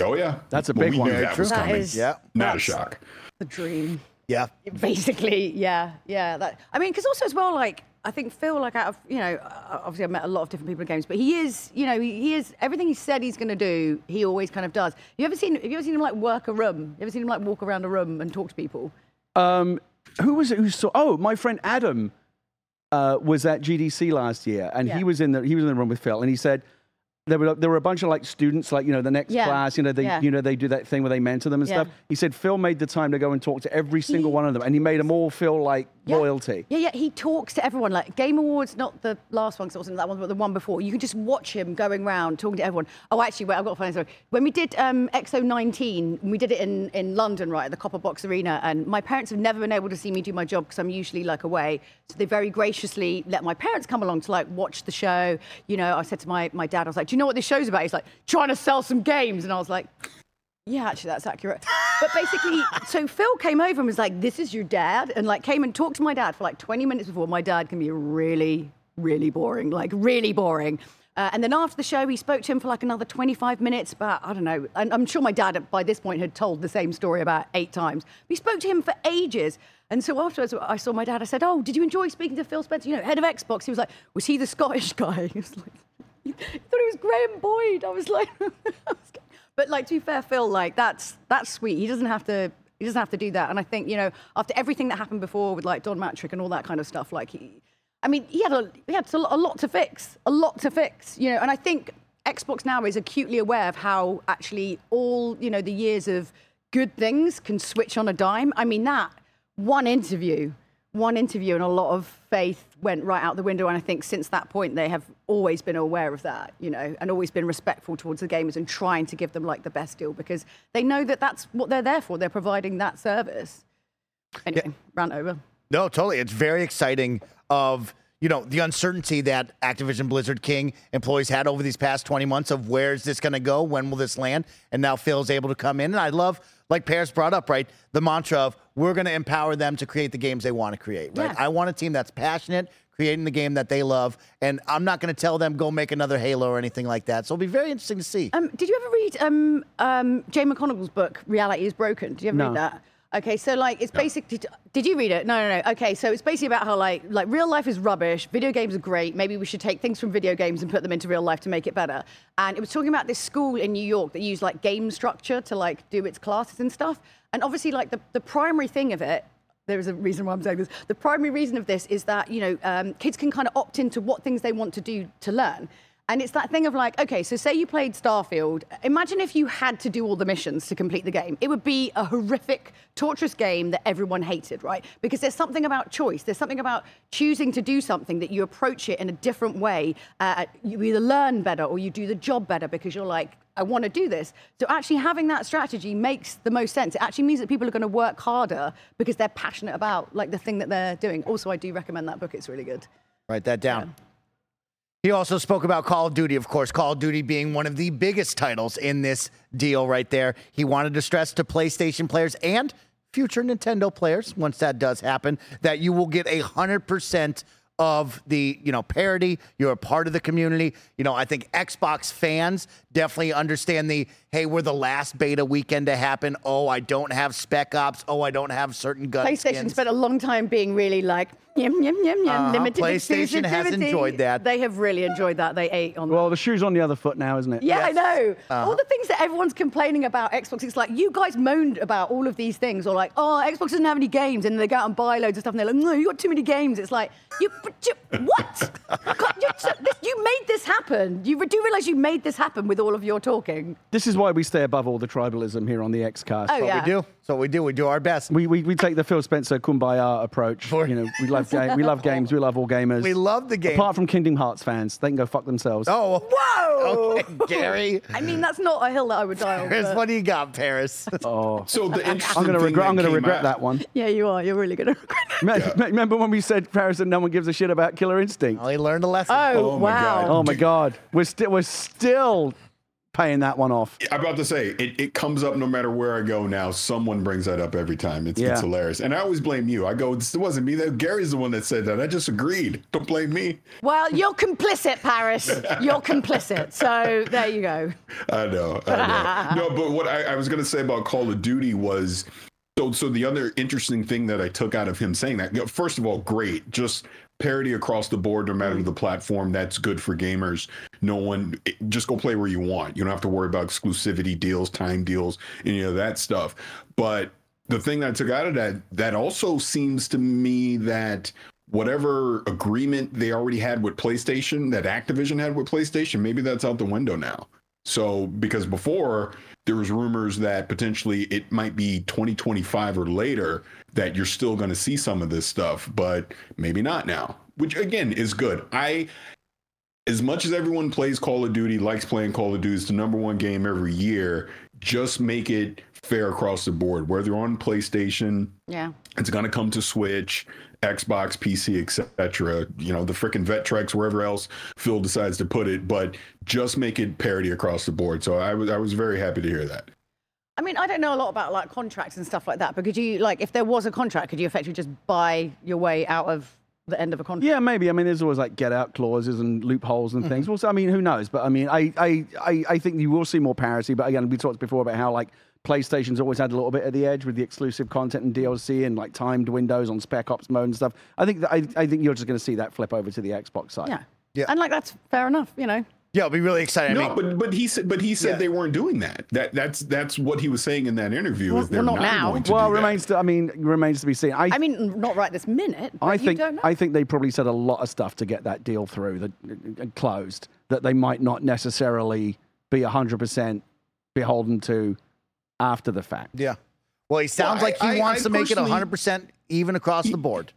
Oh yeah, That's a Well, big we one. Knew that true. was That coming. is- Yeah. Not a shock. The dream. Yeah. Basically, yeah, yeah. That I mean, because also as well, like I think Phil, like out of you know, uh, obviously I've met a lot of different people in games, but he is, you know, he, he is everything he said he's going to do. He always kind of does. You ever seen? Have you ever seen him like work a room? You ever seen him like walk around a room and talk to people? Um, who was it who saw? Oh, my friend Adam uh, was at GDC last year, and Yeah. he was in the he was in the room with Phil, and he said. There were, there were a bunch of like students, like you know, the next Yeah. class, you know, they Yeah. you know they do that thing where they mentor them and Yeah. stuff. He said Phil made the time to go and talk to every single one of them, and he made them all feel like loyalty. Yeah, yeah, he talks to everyone. Like Game Awards, not the last one, wasn't that one, but the one before. You can just watch him going around talking to everyone. Oh, actually, wait, I've got a funny story. When we did um, X019, we did it in, in London, right, at the Copper Box Arena, and my parents have never been able to see me do my job because I'm usually like away. So they very graciously let my parents come along to like watch the show. You know, I said to my, my dad, I was like, do you know what this show's about? He's like, trying to sell some games. And I was like, yeah, actually, that's accurate. But basically, so Phil came over and was like, "This is your dad," and like came and talked to my dad for like 20 minutes before. My dad can be really, really boring, like really boring. Uh, and then after the show, he spoke to him for like another 25 minutes. But I don't know. And I'm sure my dad by this point had told the same story about eight times. He spoke to him for ages. And so afterwards, I saw my dad. I said, "Oh, did you enjoy speaking to Phil Spencer? You know, head of Xbox." He was like, "Was he the Scottish guy?" He was like, Thought it was Graham Boyd. I was like, but like to be fair, Phil, like that's that's sweet. He doesn't have to. He doesn't have to do that. And I think you know, after everything that happened before with like Don Mattrick and all that kind of stuff, like he, I mean, he had a he had a lot to fix, a lot to fix, you know. And I think Xbox now is acutely aware of how actually all you know the years of good things can switch on a dime. I mean that one interview one interview and a lot of faith went right out the window. And I think since that point, they have always been aware of that, you know, and always been respectful towards the gamers and trying to give them like the best deal because they know that that's what they're there for. They're providing that service. Anyway, rant over. No, totally. It's very exciting of, you know, the uncertainty that Activision Blizzard King employees had over these past 20 months of where is this going to go? When will this land? And now Phil's able to come in. And I love, like Parris brought up, right? The mantra of we're going to empower them to create the games they want to create, right? Yeah. I want a team that's passionate, creating the game that they love. And I'm not going to tell them go make another Halo or anything like that. So it'll be very interesting to see. Um, did you ever read um, um, Jane McGonigal's book, Reality is Broken? Did you ever No. read that? Okay, so like it's basically. Did, did you read it? No, no, no. Okay, so it's basically about how like like real life is rubbish. Video games are great. Maybe we should take things from video games and put them into real life to make it better. And it was talking about this school in New York that used like game structure to like do its classes and stuff. And obviously, like the, the primary thing of it there is a reason why I'm saying this. The primary reason of this is that you know um, kids can kind of opt into what things they want to do to learn. And it's that thing of like, okay, so say you played Starfield. Imagine if you had to do all the missions to complete the game. It would be a horrific, torturous game that everyone hated, right? Because there's something about choice. There's something about choosing to do something that you approach it in a different way. Uh, you either learn better or you do the job better because you're like, I want to do this. So actually having that strategy makes the most sense. It actually means that people are going to work harder because they're passionate about like the thing that they're doing. Also, I do recommend that book. It's really good. Write that down. He also spoke about Call of Duty, of course, Call of Duty being one of the biggest titles in this deal right there. He wanted to stress to PlayStation players and future Nintendo players, once that does happen, that you will get a 100% of the, you know, parity. You're a part of the community. You know, I think Xbox fans definitely understand the, hey, we're the last beta weekend to happen. Oh, I don't have Spec Ops. Oh, I don't have certain gun PlayStation skins. spent a long time being really like yum yum yum yum Uh-huh. limited PlayStation has enjoyed that. They have really enjoyed that. They ate on that. Well, the shoe's on the other foot now, isn't it? Yeah, I know. Uh-huh. All the things that everyone's complaining about Xbox, it's like you guys moaned about all of these things, or like, oh, Xbox doesn't have any games, and they go out and buy loads of stuff, and they're like, no, you got too many games. It's like, you, you what? You, you, you made this happen. You do realize you made this happen with all of your talking. This is why we stay above all the tribalism here on the Xcast. Oh, yeah. We do. So we do. We do our best. We, we, we take the Phil Spencer kumbaya approach. You know, we love ga- we love games. We love all gamers. We love the game. Apart from Kingdom Hearts fans, they can go fuck themselves. Oh, Whoa! okay, Gary. I mean, that's not a hill that I would die on. Parris, but- what do you got, Parris? Oh. So the interesting I'm gonna thing regret. I'm that gonna regret out- that one. Yeah, you are. You're really going to regret it. Me- me- Remember when we said Parris and no one gives a shit about Killer Instinct? well, he learned a lesson. Oh, Oh my wow. God. Oh my God, we're still we're still paying that one off. I'm about to say it, it comes up no matter where I go now. Someone brings that up every time. It's, Yeah. it's hilarious. And I always blame you. I go, it wasn't me. That Gary's the one that said that. I just agreed. Don't blame me. Well, you're complicit, Parris. You're complicit. So there you go. I know. I know. no, but what I, I was going to say about Call of Duty was so. So the other interesting thing that I took out of him saying that, first of all, great, just parity across the board, no matter the platform. That's good for gamers. No one, just go play where you want. You don't have to worry about exclusivity deals, time deals, any of that stuff. But the thing that I took out of that, that also seems to me that whatever agreement they already had with PlayStation that Activision had with PlayStation, maybe that's out the window now. So because before there was rumors that potentially it might be 2025 or later that you're still going to see some of this stuff, but maybe not now. Which again is good. I as much as everyone plays Call of Duty, likes playing Call of Duty, it's the number one game every year. Just make it fair across the board. Whether on PlayStation, Yeah. it's going to come to Switch, Xbox, PC, etc. You know, the freaking Vectrex, wherever else Phil decides to put it, but just make it parity across the board. So I was I was very happy to hear that. I mean, I don't know a lot about like contracts and stuff like that, but could you like if there was a contract, could you effectively just buy your way out of the end of a contract? Yeah, maybe. I mean, there's always like get out clauses and loopholes and Mm-hmm. things. Well, so, I mean, who knows? But I mean, I, I, I, I think you will see more parity. But again, we talked before about how like PlayStation's always had a little bit of the edge with the exclusive content and DLC and like timed windows on Spec Ops mode and stuff. I think that, I, I think you're just going to see that flip over to the Xbox side. Yeah. Yeah. And like that's fair enough, you know. Yeah, it'll be really exciting. I No, mean, but but he said but he said Yeah. they weren't doing that. That that's that's what he was saying in that interview. Well, is they're well, not now. going to Well, do that. remains to. I mean, remains to be seen. I, I mean, not right this minute. But I you think don't know. I think they probably said a lot of stuff to get that deal through, that uh, closed, that they might not necessarily be hundred percent beholden to after the fact. yeah. Well, he sounds Well, like he I- I- wants I to make it personally- 100% even across the board.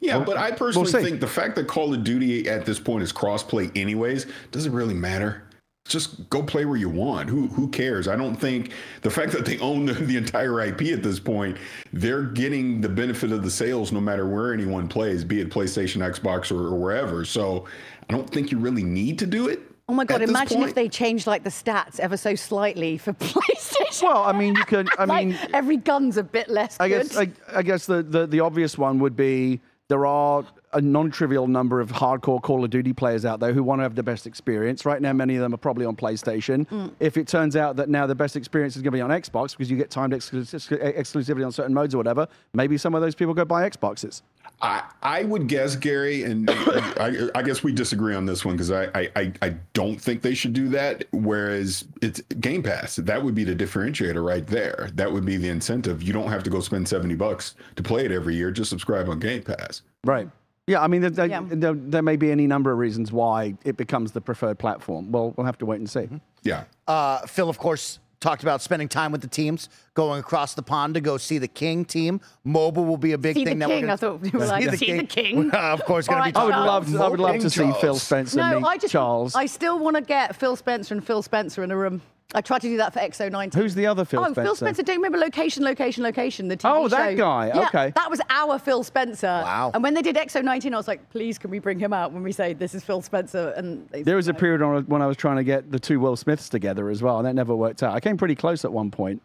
Yeah, but I personally see. think the fact that Call of Duty at this point is crossplay anyways doesn't really matter. Just go play where you want. Who who cares? I don't think the fact that they own the, the entire IP at this point, they're getting the benefit of the sales no matter where anyone plays, be it PlayStation, Xbox, or, or wherever. So I don't think you really need to do it. Oh my god! at Imagine if they changed like the stats ever so slightly for PlayStation. Well, I mean, you could. I like mean, every gun's a bit less I good. guess I, I guess the, the, the obvious one would be there are a non-trivial number of hardcore Call of Duty players out there who want to have the best experience. Right now, many of them are probably on PlayStation. Mm. If it turns out that now the best experience is going to be on Xbox because you get timed exclus- exclusivity on certain modes or whatever, maybe some of those people go buy Xboxes. I, I would guess, Gary, and I, I guess we disagree on this one because I, I, I- I don't think they should do that. Whereas it's Game Pass, that would be the differentiator right there. That would be the incentive. You don't have to go spend 70 bucks to play it every year. Just subscribe on Game Pass. Right. Yeah, I mean, there, there, Yeah. there, there may be any number of reasons why it becomes the preferred platform. Well, we'll have to wait and see. Yeah. Uh, Phil, of course, talked about spending time with the teams, going across the pond to go see the King team. Mobile will be a big see thing the that king. we're I thought you were like, see the king. of course, going to be right, I would love, to, I would love to see Phil Spencer No, meet I just Charles. I still want to get Phil Spencer and Phil Spencer in a room. I tried to do that for X019. Who's the other Phil oh, Spencer? Oh, Phil Spencer. Do you remember Location, Location, Location? The TV Oh, that show? guy. Yeah, Okay. That was our Phil Spencer. Wow. And when they did X019, I was like, please, can we bring him out when we say this is Phil Spencer? And There was a period on, when I was trying to get the two Will Smiths together as well, and that never worked out. I came pretty close at one point.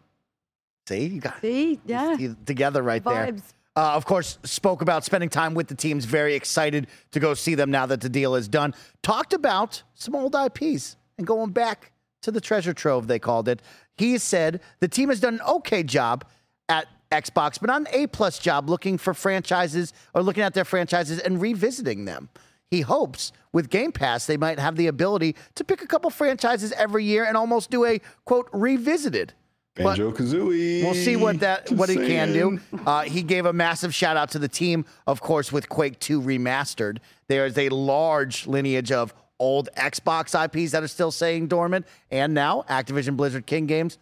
See, you got See, yeah. you together right there. Vibes. Uh, of course, spoke about spending time with the teams. Very excited to go see them now that the deal is done. Talked about some old IPs and going back to the treasure trove, they called it. He said the team has done an okay job at Xbox, but not an A plus job looking for franchises or looking at their franchises and revisiting them. He hopes with Game Pass they might have the ability to pick a couple franchises every year and almost do a quote revisited. Banjo Kazooie. We'll see what that what he can do. Uh, he gave a massive shout out to the team, of course, with Quake 2 remastered. There is a large lineage of old Xbox IPs that are still staying dormant, and now Activision Blizzard King Games.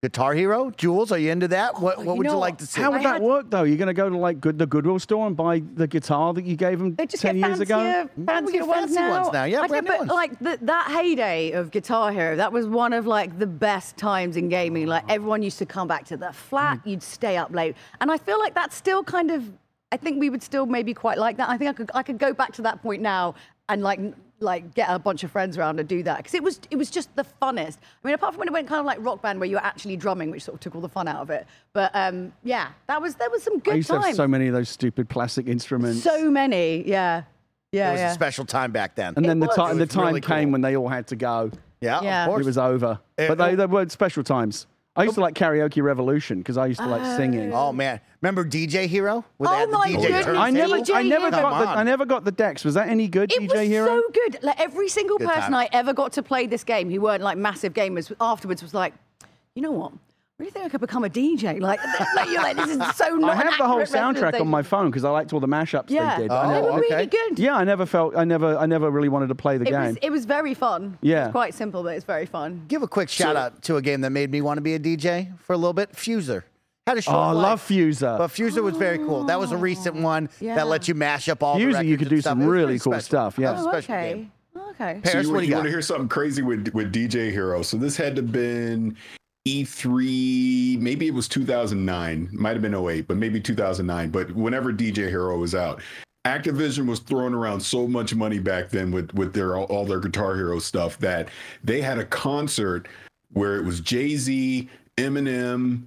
Guitar Hero, Jules, are you into that? What, Oh, what you would you like to see? How would I that had- work though? You're going to go to like good, the Goodwill store and buy the guitar that you gave them They just ten get years fancier, ago. fancier get ones, fancy now. ones now, yeah, I brand know, new but ones. like the, that heyday of Guitar Hero, that was one of like the best times in gaming. Like everyone used to come back to the flat, Mm. you'd stay up late, and I feel like that's still kind of. I think we would still maybe quite like that. I think I could I could go back to that point now and like n- like get a bunch of friends around and do that because it was it was just the funnest. I mean, apart from when it went kind of like rock band where you were actually drumming, which sort of took all the fun out of it. But um, yeah, that was there was some good I used to have so many of those stupid plastic instruments. So many, yeah, yeah, it was yeah. a special time back then. and then the was. time It the time really came cool. when they all had to go. yeah, Yeah. of course. It was over. Eh, but they, they were special times. I used to like karaoke revolution because I used to like singing. oh man, remember DJ Hero? Where they Oh had the my DJ goodness, turntable? I never, DJ I never Hero. got the, Come on. I never got the decks. Was that any good, It DJ was Hero? so good. Like every single Good person time. I ever got to play this game who weren't like massive gamers afterwards was like, you know what? Really think I could become a DJ. Like, like you're like, this is so not I an have the whole soundtrack on my phone because I liked all the mashups Yeah, they did. Oh, they were okay. really good. yeah, I never felt, I never, I never really wanted to play the It game. was, it was very fun. Yeah. It's quite simple, but it's very fun. Give a quick shout out to a game that made me want to be a DJ for a little bit. Fuser. Had a oh, short oh, I love Fuser. But Fuser was very cool. That was a recent oh, one Yeah. that let you mash up all the Fuser, you could do stuff. some really cool special. stuff, yeah. Oh, special okay. game. Oh, okay. Parris, so you, what do you want to hear something crazy with with DJ Hero? So this had to been E3, maybe it was 2009, might have been 08, but maybe 2009. But whenever DJ Hero was out, Activision was throwing around so much money back then with with their all their Guitar Hero stuff that they had a concert where it was Jay Z, Eminem.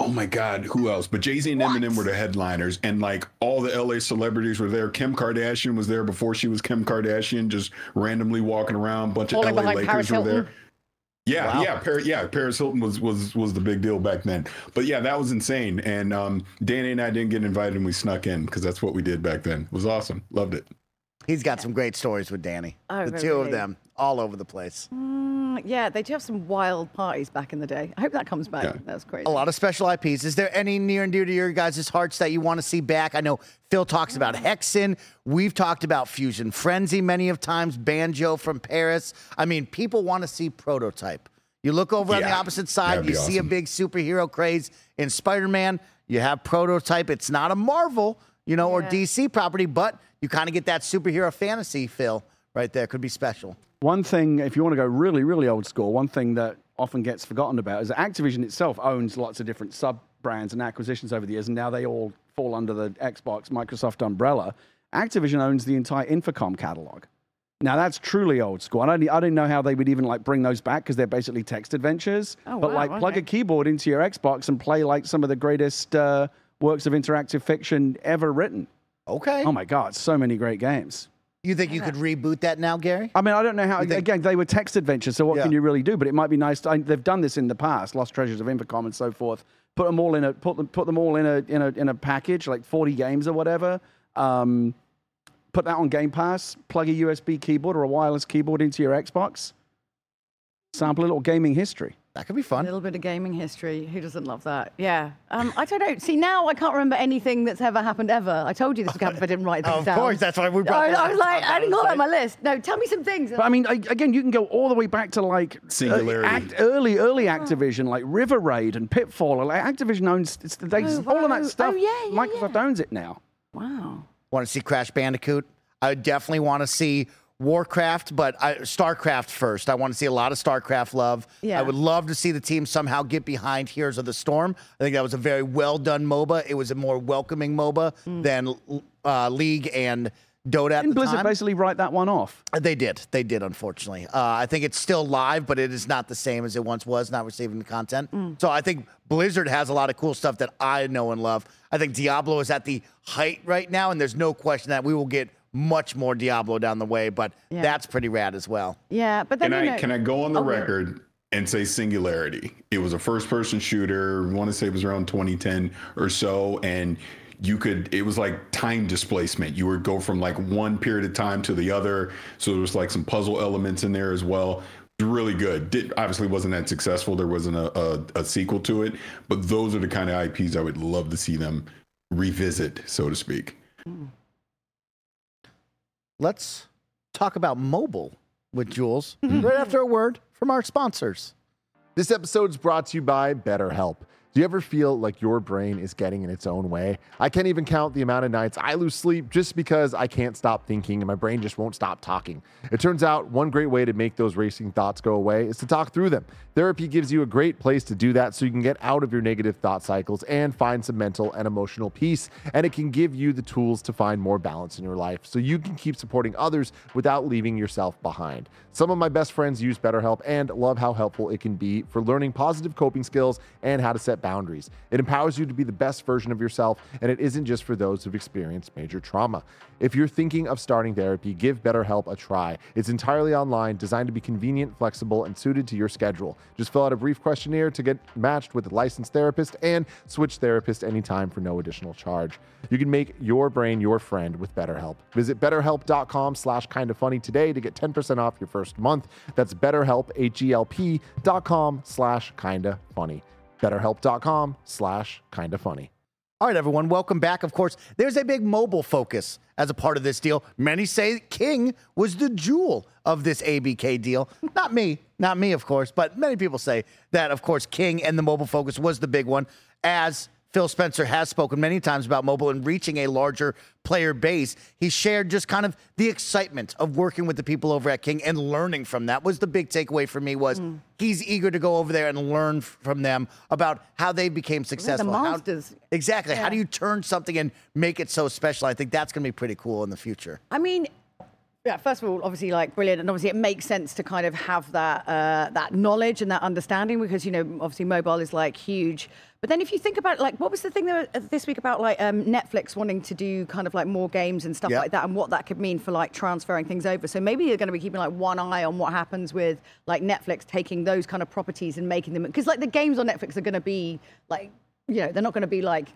Oh my God, who else? But Jay Z and Eminem were the headliners, and like all the LA celebrities were there. Kim Kardashian was there before she was Kim Kardashian, just randomly walking around. bunch of LA Lakers were there. Yeah, Wow. yeah, Paris, yeah. Paris Hilton was was was the big deal back then. But yeah, that was insane. And um, Danny and I didn't get invited, and we snuck in because that's what we did back then. It was awesome. Loved it. He's got some great stories with Danny. Oh, the really? two of them, all over the place. Mm, yeah, they do have some wild parties back in the day. I hope that comes back. Yeah. That's crazy. A lot of special IPs. Is there any near and dear to your guys' hearts that you want to see back? I know Phil talks about Hexen. We've talked about Fusion Frenzy many of times. Banjo from Parris. I mean, people want to see Prototype. You look over on the opposite side, you be see a big superhero craze in Spider-Man. You have Prototype. It's not a Marvel, you know, or DC property, but you kind of get that superhero fantasy feel right there. Could be special. One thing, if you want to go really, really old school, one thing that often gets forgotten about is that Activision itself owns lots of different sub brands and acquisitions over the years, and now they all fall under the Xbox, Microsoft umbrella. Activision owns the entire Infocom catalog. Now that's truly old school. I don't, I don't know how they would even like bring those back because they're basically text adventures. Oh, but wow, like plug a keyboard into your Xbox and play like some of the greatest uh, works of interactive fiction ever written. Okay. Oh my God, so many great games. you think you could reboot that now, Gary? I mean, I don't know how. Think- Again, they were text adventures, so what Yeah. can you really do? But it might be nice. To, I, they've done this in the past, Lost Treasures of Infocom and so forth. Put them all in a put them put them all in a in a in a package, like forty games or whatever. Um, put that on Game Pass. Plug a USB keyboard or a wireless keyboard into your Xbox. Sample a little gaming history. That could be fun. A little bit of gaming history. Who doesn't love that? Yeah. Um, I don't know. See, now I can't remember anything that's ever happened ever. I told you this would happen if I didn't write things Of down. Of course, that's why we brought I, I was like, I didn't got that on my list. No, tell me some things. But I mean, I, again, you can go all the way back to like uh, Singularity. act, early, early Activision, like River Raid and Pitfall. Like Activision owns it's, they, Oh, all of that stuff. Oh, yeah, yeah, Microsoft owns it now. wow. Want to see Crash Bandicoot? I would definitely want to see Warcraft, but I, StarCraft first. I want to see a lot of StarCraft love. Yeah. I would love to see the team somehow get behind Heroes of the Storm. I think that was a very well done MOBA. It was a more welcoming MOBA than uh, League and Dota at Didn't the Blizzard time. basically write that one off? They did. They did, unfortunately. Uh, I think it's still live, but it is not the same as it once was, not receiving the content. So I think Blizzard has a lot of cool stuff that I know and love. I think Diablo is at the height right now, and there's no question that we will get much more Diablo down the way, but Yeah. that's pretty rad as well. Yeah, but then Can you I know, can I go on the Oh, yeah. record and say Singularity? It was a first person shooter. I want to say it was around 2010 or so, and you could it was like time displacement. You would go from like one period of time to the other. So there was like some puzzle elements in there as well. Really good. Did obviously wasn't that successful. There wasn't a, a, a sequel to it, but those are the kind of IPs I would love to see them revisit, so to speak. Hmm. Let's talk about mobile with Jules mm-hmm. right after a word from our sponsors. This episode is brought to you by BetterHelp. Do you ever feel like your brain is getting in its own way? I can't even count the amount of nights I lose sleep just because I can't stop thinking and my brain just won't stop talking. It turns out one great way to make those racing thoughts go away is to talk through them. Therapy gives you a great place to do that so you can get out of your negative thought cycles and find some mental and emotional peace. And it can give you the tools to find more balance in your life so you can keep supporting others without leaving yourself behind. Some of my best friends use BetterHelp and love how helpful it can be for learning positive coping skills and how to set. It empowers you to be the best version of yourself, and it isn't just for those who've experienced major trauma. If you're thinking of starting therapy, give BetterHelp a try. It's entirely online, designed to be convenient, flexible, and suited to your schedule. Just fill out a brief questionnaire to get matched with a licensed therapist and switch therapist anytime for no additional charge. You can make your brain your friend with BetterHelp. Visit betterhelp.com slash kind of funny today to get 10% off your first month. That's betterhelp, H-E-L-P dot com slash kinda funny. BetterHelp.com slash kinda funny. All right, everyone, welcome back. Of course, there's a big mobile focus as a part of this deal. Many say King was the jewel of this ABK deal. Not me, not me, of course, but many people say that, of course, King and the mobile focus was the big one, as Phil Spencer has spoken many times about mobile and reaching a larger player base. He shared just kind of the excitement of working with the people over at King and learning from that was the big takeaway for me was hmm. he's eager to go over there and learn from them about how they became successful. how- masters. Exactly. How do you turn something and make it so special? I think that's going to be pretty cool in the future. I mean, yeah, first of all, obviously, like brilliant, and obviously, it makes sense to kind of have that uh, that knowledge and that understanding because you know, obviously, mobile is like huge. But then, if you think about like, what was the thing that, uh, this week about like um, Netflix wanting to do kind of like more games and stuff Yeah. like that, and what that could mean for like transferring things over. So maybe you're going to be keeping like one eye on what happens with like Netflix taking those kind of properties and making them because like the games on Netflix are going to be like, you know, they're not going to be like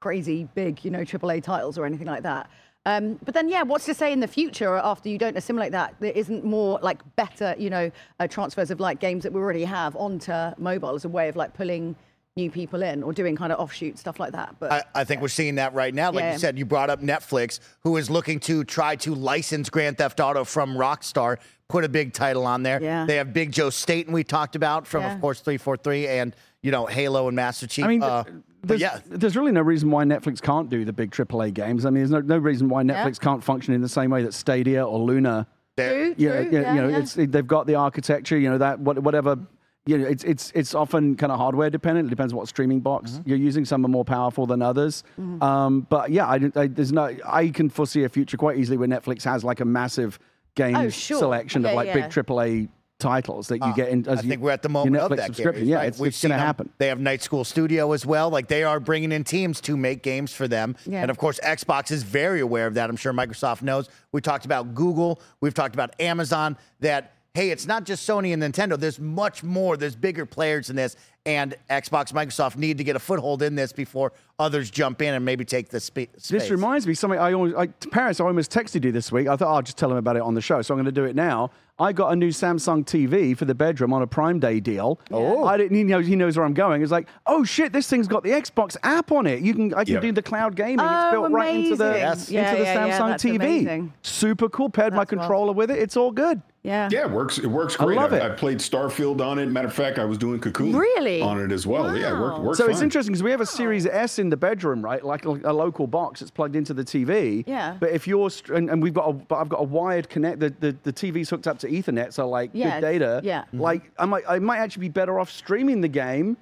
crazy big, you know, AAA titles or anything like that. Um, but then, yeah, what's to say in the future after you don't assimilate that there isn't more like better, you know, uh, transfers of like games that we already have onto mobile as a way of like pulling new people in or doing kind of offshoot stuff like that. But I, I think we're seeing that right now. Like Yeah. you said, you brought up Netflix, who is looking to try to license Grand Theft Auto from Rockstar, put a big title on there. Yeah. They have Big Joe Staten, we talked about from, Yeah. of course, 343 and, you know, Halo and Master Chief. I mean, uh, th- but there's, yeah, there's really no reason why Netflix can't do the big AAA games. I mean, there's no, no reason why Netflix can't function in the same way that Stadia or Luna. true, Yeah, true, yeah, yeah, you know, yeah. it's it, they've got the architecture. You know that what, whatever. You know, it's it's it's often kind of hardware dependent. It depends what streaming box Mm-hmm. you're using. Some are more powerful than others. Um, but yeah, I, I, there's no. I can foresee a future quite easily where Netflix has like a massive game Oh, sure. selection of like yeah. big AAA titles that you ah, get in. As I think you- we're at the moment of that. subscription. Yeah, right? it's, We've it's going to happen. They have Night School Studio as well. Like they are bringing in teams to make games for them. Yeah. And of course, Xbox is very aware of that. I'm sure Microsoft knows. We talked about Google. We've talked about Amazon. That hey, it's not just Sony and Nintendo. There's much more. There's bigger players in this. And Xbox, Microsoft need to get a foothold in this before others jump in and maybe take the spe- space. This reminds me something I always I, to Parris. I almost texted you this week. I thought "Oh, I'll just tell him about it on the show, so I'm going to do it now. I got a new Samsung TV for the bedroom on a Prime Day deal. Oh, I didn't. He knows he knows where I'm going. It's like, oh shit, this thing's got the Xbox app on it. You can I can Yeah. do the cloud gaming. Oh, it's built right into the amazing. into Yeah, the yeah, yeah, Samsung that's TV. amazing. Super cool. Paired my That's wild. controller with it. It's all good. Yeah. Yeah, it works. It works great. I great. love it. I played Starfield on it. Matter of fact, I was doing Cocoon Really? on it as well. Yeah, it worked, Wow. works So it's interesting because we have a Series S in the bedroom, right? Like a, a local box that's plugged into the TV. Yeah. But if you're str- and, and we've got a, but I've got a wired connect. The, the the TV's hooked up to Ethernet, so like Yeah, good data. yeah. Mm-hmm. Like I might I might actually be better off streaming the game,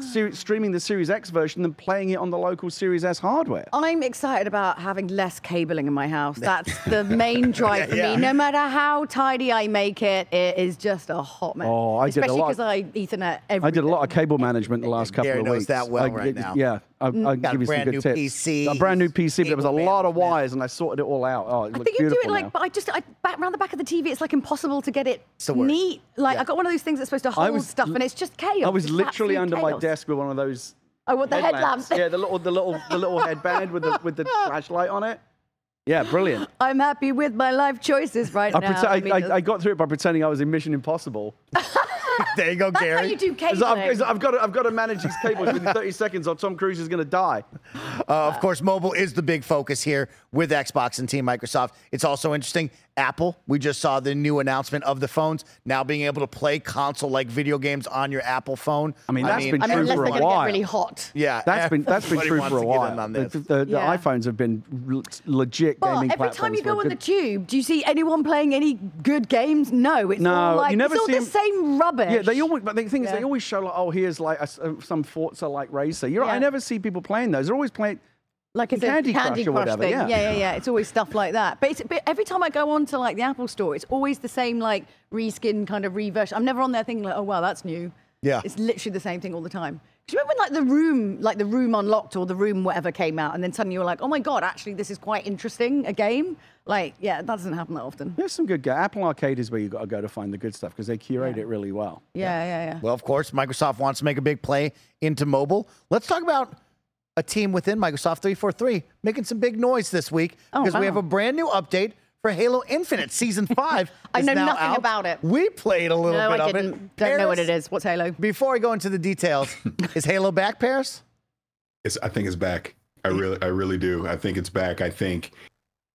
ser- streaming the Series X version than playing it on the local Series S hardware. I'm excited about having less cabling in my house. That's the main drive for Yeah. me. No matter how tidy I make it, it is just a hot mess. Oh, I did a Especially lot. because I Ethernet everything. I did a lot of cable management the last couple Gary of knows weeks. that well I, right now. Yeah, I, Mm. I'll Got a give you some brand good new tips. PC, a brand new PC, but there was a cable lot of management. wires, and I sorted it all out. Oh, it I looks think you do it beautiful like, now. but I just I, back around the back of the TV. It's like impossible to get it the worst. neat. Like Yeah. I got one of those things that's supposed to hold was stuff, and it's just chaos. I was It's literally absolute under my chaos. desk with one of those. Oh, what the headlamps? Yeah, the little, the little, the little headband with the with the flashlight on it. Yeah, brilliant. I'm happy with my life choices right I, now. prete- I, mean, I, I got through it by pretending I was in Mission Impossible. there you go, that's Gary. how you do 'Cause I've, I've got to, I've got to manage these cables within 30 seconds, or Tom Cruise is going to die. Uh, of course, mobile is the big focus here with Xbox and Team Microsoft. It's also interesting. Apple, we just saw the new announcement of the phones now being able to play console like video games on your Apple phone. I mean, that's been I mean, true for they're a going to while. get really hot. yeah, That's been that's been true for a to get in while. on The, this. the, the Yeah. iPhones have been l- legit But gaming every time you go for a on the tube, do you see anyone playing any good games? No, it's No, all like you never it's all see the 'em- same rubbish. Yeah, they always. But the thing is, Yeah. they always show like, oh, here's like a s some Forza like racer. You're right, I never see people playing those. They're always playing. Like it's Candy a Crush Candy or Crush whatever, thing. yeah. yeah, yeah, yeah. It's always stuff like that. But, it's, but every time I go on to like the Apple Store, it's always the same like reskin kind of reversion. I'm never on there thinking like, oh wow, that's new. Yeah. it's literally the same thing all the time. Do you remember when like the room, like the room unlocked or the room whatever came out, and then suddenly you were like, oh my god, actually this is quite interesting, a game. Like, yeah, that doesn't happen that often. There's some good. Ga- Apple Arcade is where you got to go to find the good stuff because they curate it really well. Yeah, yeah, yeah. Well, of course, Microsoft wants to make a big play into mobile. Let's talk about a team within Microsoft 343 making some big noise this week Oh, because we have a brand new update for Halo Infinite Season 5. I know now nothing out. about it. We played a little No, bit I of didn't. it. Don't know what it is. What's Halo? Before I go into the details, is Halo back, Parris? It's, I think it's back. I really, I really do. I think it's back. I think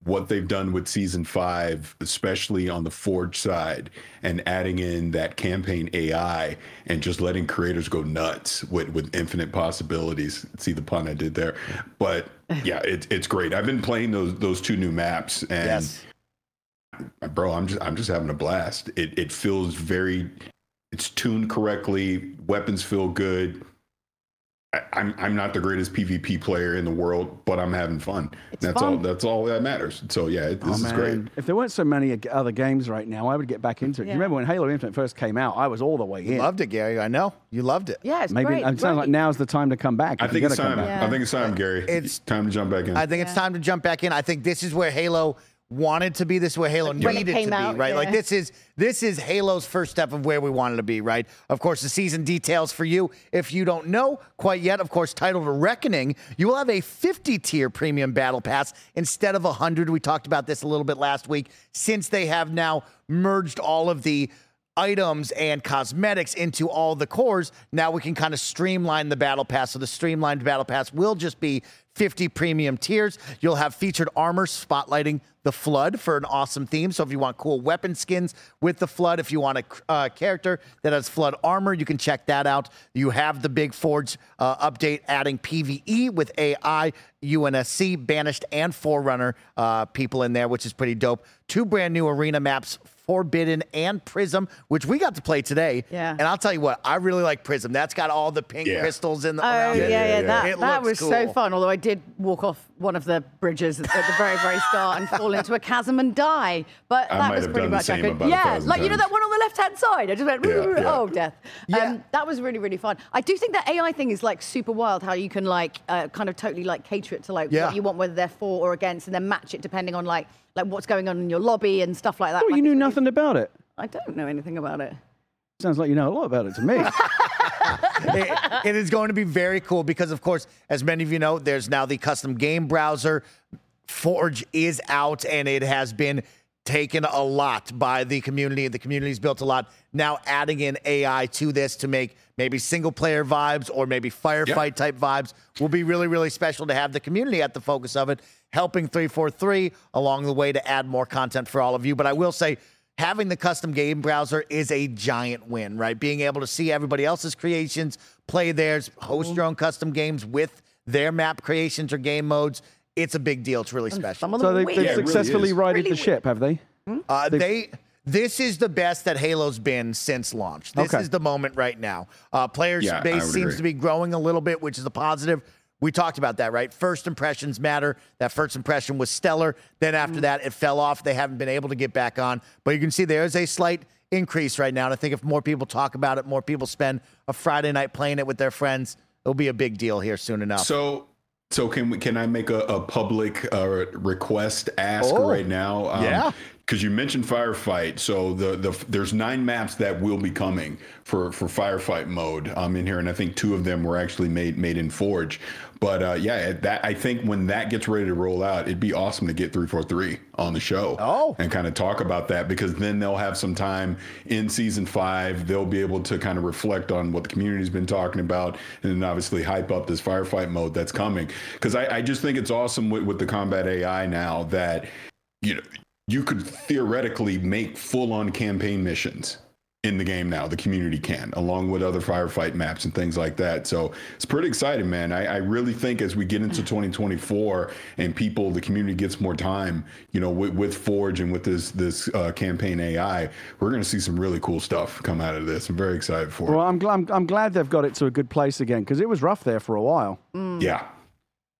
what they've done with season five, especially on the Forge side, and adding in that campaign AI and just letting creators go nuts with with infinite possibilities. See the pun I did there, but yeah, it, it's great. I've been playing those those two new maps, and Yes. bro, I'm just I'm just having a blast. It it feels very, it's tuned correctly. Weapons feel good. I, I'm I'm not the greatest PvP player in the world, but I'm having fun. It's that's all. That's all that matters. So yeah, it, this Oh, is great. If there weren't so many other games right now, I would get back into it. Yeah. You remember when Halo Infinite first came out? I was all the way in. Loved it, Gary. I know. You loved it. Yeah, it's Maybe great. it sounds like now's the time to come back. I think it's time. Yeah. I think it's time, Gary. It's- It's time to jump back in. I think it's time to jump back in. I think this is where Halo wanted to be. This way Halo it needed to out, be, right? Like this is this is Halo's first step of where we wanted to be, right? Of course, the season details for you. If you don't know quite yet, of course, titled a Reckoning, you will have a 50 tier premium battle pass instead of 100. We talked about this a little bit last week. Since they have now merged all of the items and cosmetics into all the cores, now we can kind of streamline the battle pass. So the streamlined battle pass will just be 50 premium tiers. You'll have featured armor spotlighting the Flood for an awesome theme. So if you want cool weapon skins with the Flood, if you want a uh, character that has Flood armor, you can check that out. You have the Big Forge uh, update adding PvE with AI, UNSC, Banished, and Forerunner uh, people in there, which is pretty dope. Two brand new arena maps. Forbidden and Prism, which we got to play today. Yeah. And I'll tell you what, I really like Prism. That's got all the pink Yeah. crystals in the Oh yeah, yeah, yeah, yeah. that It that looks was so fun. Although I did walk off one of the bridges at the very, very start and fall into a chasm and die. But I that might was have pretty done the much I could, about yeah, thousand like you know that one on the left hand side. I just went, Yeah, yeah. oh death. Yeah. Um, that was really, really fun. I do think that AI thing is like super wild. How you can like uh, kind of totally like cater it to like Yeah. what you want, whether they're for or against, and then match it depending on like like what's going on in your lobby and stuff like that. Oh, Like, you knew it's really- nothing about it. I don't know anything about it. Sounds like you know a lot about it to me. it, it is going to be very cool because, of course, as many of you know, there's now the custom game browser. Forge is out and it has been taken a lot by the community. The community's built a lot. Now adding in AI to this to make maybe single player vibes or maybe firefight type vibes will be really, really special to have the community at the focus of it, helping 343 along the way to add more content for all of you. But I will say, having the custom game browser is a giant win, right? Being able to see everybody else's creations, play theirs, host your own custom games with their map creations or game modes. It's a big deal. It's really special. So they, they've Yeah, it really successfully righted Really the ship, have they? Uh, they this is the best that Halo's been since launch. This Okay. is the moment right now. Uh, players Yeah, base seems agree. to be growing a little bit, which is a positive. We talked about that, right? First impressions matter. That first impression was stellar. Then after Mm. that, it fell off. They haven't been able to get back on. But you can see there is a slight increase right now. And I think if more people talk about it, more people spend a Friday night playing it with their friends, it'll be a big deal here soon enough. So, so can we, can I make a, a public uh, request ask Oh, right now? Um, yeah. Because you mentioned firefight, so the the there's nine maps that will be coming for for firefight mode um, in here, and I think two of them were actually made made in Forge. But uh, yeah, that I think when that gets ready to roll out, it'd be awesome to get three four three on the show. Oh. and kind of talk about that because then they'll have some time in season five. They'll be able to kind of reflect on what the community's been talking about, and then obviously hype up this firefight mode that's coming. Because I, I just think it's awesome with, with the combat AI now that you know you could theoretically make full on campaign missions in the game now. The community can, along with other firefight maps and things like that. So it's pretty exciting, man. I, I really think as we get into 2024 and people, the community gets more time, you know, with, with Forge and with this this uh, campaign AI, we're going to see some really cool stuff come out of this. I'm very excited for it. Well, I'm, gl- I'm, I'm glad they've got it to a good place again because it was rough there for a while. it. Yeah.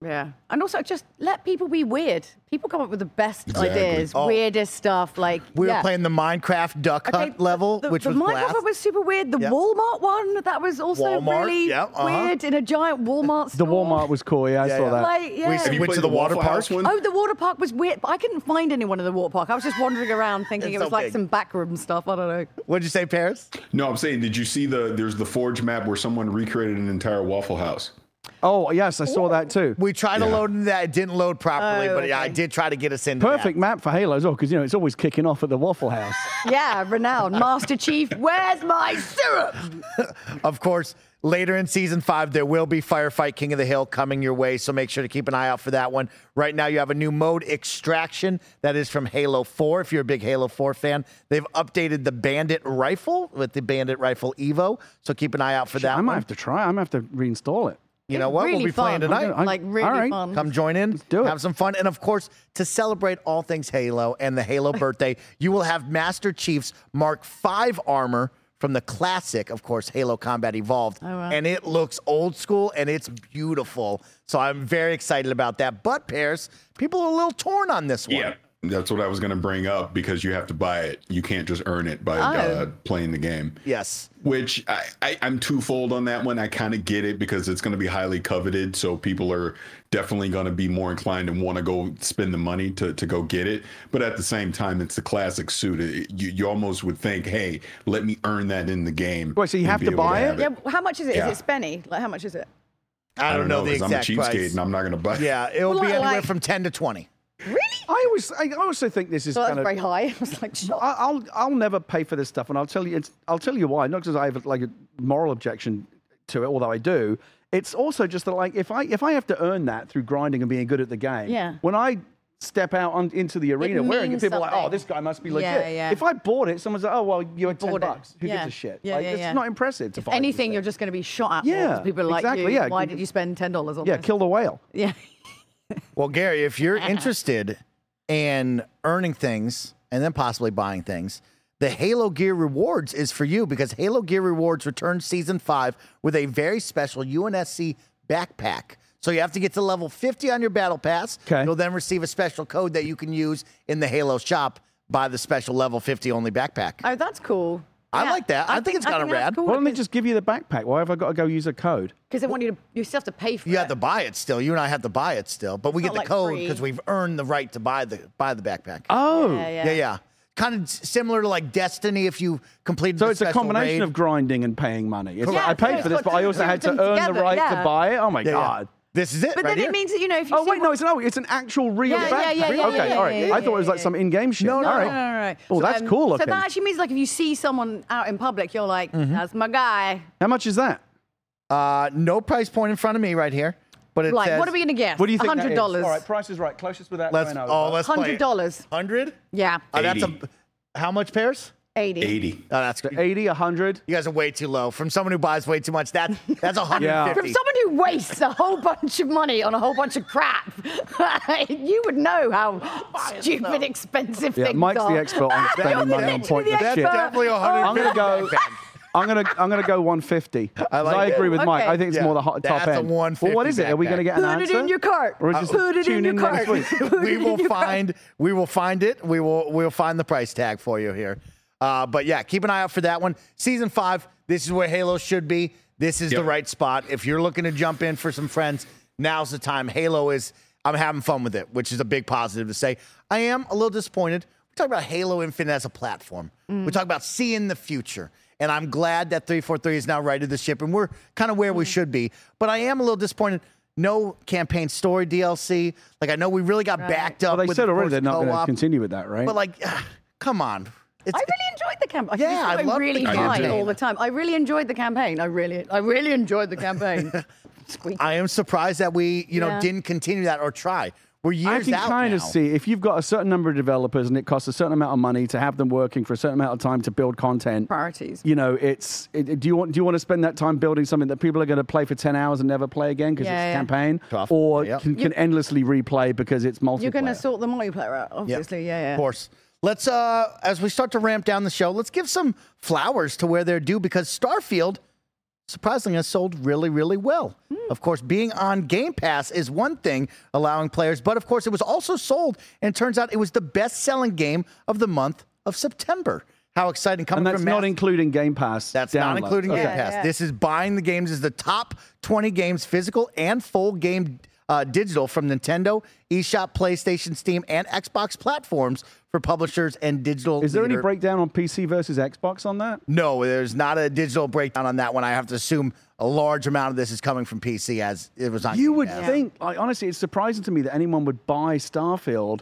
Yeah. And also just let people be weird. People come up with the best Exactly. ideas, Oh. weirdest stuff. Like we yeah. were playing the Minecraft duck Okay, hunt level, the, which the was Minecraft blast. one was super weird. The Yep. Walmart one that was also Walmart, really yeah, uh-huh. weird in a giant Walmart store. The. Walmart was cool. Yeah, I Yeah, saw yeah. that. Like, yeah. We Have you went to the water Waffle park? one? Oh, the water park was weird, but I couldn't find anyone in the water park. I was just wandering around thinking it was so like big. some backroom stuff. I don't know. What'd you say, Parris? No, I'm saying, did you see the there's the Forge map where someone recreated an entire Waffle House? Oh yes, I saw that too. We tried to load into that. It didn't load properly, Oh, but yeah, I okay. did try to get us into Perfect that. map for Halo as well, oh, because you know it's always kicking off at the Waffle House. Yeah, renowned Master Chief. Where's my syrup? Of course, later in season five, there will be Firefight King of the Hill coming your way, so make sure to keep an eye out for that one. Right now, you have a new mode, Extraction, that is from Halo 4. If you're a big Halo 4 fan, they've updated the Bandit rifle with the Bandit rifle Evo, so keep an eye out for that I might one. have to try. I might have to reinstall it. You know what? Really we'll be fun. playing tonight. gonna- Like really All right. fun. Come join in, do it. have some fun, and of course, to celebrate all things Halo and the Halo birthday, you will have Master Chief's Mark V armor from the classic, of course, Halo Combat Evolved, Oh, wow. and it looks old school and it's beautiful. So I'm very excited about that. But Parris, people are a little torn on this one. Yeah, that's what I was going to bring up because you have to buy it. You can't just earn it by uh, playing the game. Yes. Which I, I, I'm twofold on that one. I kind of get it because it's going to be highly coveted, so people are definitely going to be more inclined and want to go spend the money to, to go get it. But at the same time, it's the classic suit. It- you, you almost would think, hey, let me earn that in the game. Wait, so you have to able buy it? have Yeah, how much is it? Is Yeah. it spenny? Like how much is it? I don't, know, the 'cause I'm a cheapskate price. and I'm not going to buy. it. Yeah, it will Well, be anywhere like- from 10 to 20. Really? I always, I also think this is So that's kind of. very high. I was like, shocked. I- I'll I'll never pay for this stuff, and I'll tell you it's I'll tell you why. Not because I have like a moral objection to it, although I do. It's also just that like if I if I have to earn that through grinding and being good at the game, Yeah. When I step out on, into the arena wearing it, means people are like, oh, this guy must be Yeah, legit. yeah. yeah. If I bought it, someone's like, oh, well, you had ten bought it. bucks. Who Yeah. gives a shit? Yeah, like, yeah, it's yeah. not impressive to buy. these Anything, you're just going to be shot at. Yeah, people are like exactly, you. yeah. Why did you spend ten dollars on yeah, this? Yeah, kill the whale. Yeah. Well, Gary, if you're interested in earning things and then possibly buying things, the Halo Gear Rewards is for you because Halo Gear Rewards returns season five with a very special UNSC backpack. So you have to get to level 50 on your battle pass. Okay. You'll then receive a special code that you can use in the Halo shop. Buy the special level 50 only backpack. Oh, that's cool. I like that. I think it's kinda rad. Why don't they just give you the backpack? Why have I got to go use a code? Because they want you to. You still have to pay for it. You have to buy it still. You and I have to buy it still, but we get not the like code free. because we've earned the right to buy the buy the backpack. Oh, Yeah, yeah. Yeah, yeah. Kind of similar to like Destiny if you completed So the it's a special combination raid. of grinding and paying money. It's like, Yeah, I paid for this, but I also had to earn the right to buy it. Oh my Yeah, yeah. god! This is it But right then here. it means that you know if you Oh see wait, no, one- it's no, it's an actual real Yeah, backpack. yeah, yeah, yeah, okay, yeah, all right. yeah, I thought it was like some in-game shit. No, all no, right. No, no, no, no. Oh, that's cool looking. So that actually means like if you see someone out in public, you're like, Mm-hmm. that's my guy. How much is that? uh, no price point in front of me right here, but it Like, says what are we gonna guess? What do you think? that Hundred dollars. All right, price is right. Closest without Let's going oh, let's Hundred dollars. Hundred. Yeah. Uh, that's a how much Parris? Eighty. 80. Oh, that's great. 80, 100. You guys are way too low. From someone who buys way too much, that that's a hundred Yeah. From someone who wastes a whole bunch of money on a whole bunch of crap, you would know how stupid expensive Yeah, things Mike's are. the expert on spending You're money on literally pointless the shit. Definitely a hundred. I'm gonna go. I'm gonna I'm gonna go 150. 'Cause I, like it. agree with Mike. I think it's Yeah, more the hot, top that's a 150 well, what is it? Are we gonna get an Put answer? it in your cart. Or is it just Put it in your cart. next week? Put we will in cart. find we will find it. We will we'll find the price tag for you here. Uh, but yeah, keep an eye out for that one. Season five. This is where Halo should be. This is the right spot. If you're looking to jump in for some friends, now's the time. Halo is. I'm having fun with it, which is a big positive to say. I am a little disappointed. We talk about Halo Infinite as a platform. Mm. We talk about seeing the future. And I'm glad that 343 is now righted the ship, and we're kind of where we Mm. should be. But I am a little disappointed. No campaign story DLC. Like I know we really got backed up. Well, they with said the already they're not going to continue with that, right? But like, come on. It's, I really enjoyed the campaign. Yeah, I I, loved the really campaign. fight I did too. all the time. I really enjoyed the campaign. I really, I really enjoyed the campaign. Squeak. I am surprised that we, you know, Yeah. didn't continue that or try. We're years I can kind of see if you've got a certain number of developers and it costs a certain amount of money to have them working for a certain amount of time to build content. Priorities. You know, it's it, do you want do you want to spend that time building something that people are going to play for ten hours and never play again because Yeah, it's a yeah. campaign, Tough. or Yep. can, can endlessly replay because it's multiplayer? You're going to sort the multiplayer out, obviously. Yeah, yeah. Of course. Let's uh as we start to ramp down the show, let's give some flowers to where they're due because Starfield surprisingly has sold really, really well. Of course, being on Game Pass is one thing, allowing players, but of course, it was also sold, and it turns out it was the best-selling game of the month of September. How exciting! Coming and that's from not Mass- including Game Pass. That's not including Okay. Game Yeah, Pass. yeah. This is buying the games as the top 20 games, physical and full game uh, digital from Nintendo, eShop, PlayStation, Steam, and Xbox platforms for publishers and digital. Is there any breakdown on PC versus Xbox on that? No, there's not a digital breakdown on that one. I have to assume a large amount of this is coming from PC as it was on. You would Pass. think, like, honestly, it's surprising to me that anyone would buy Starfield.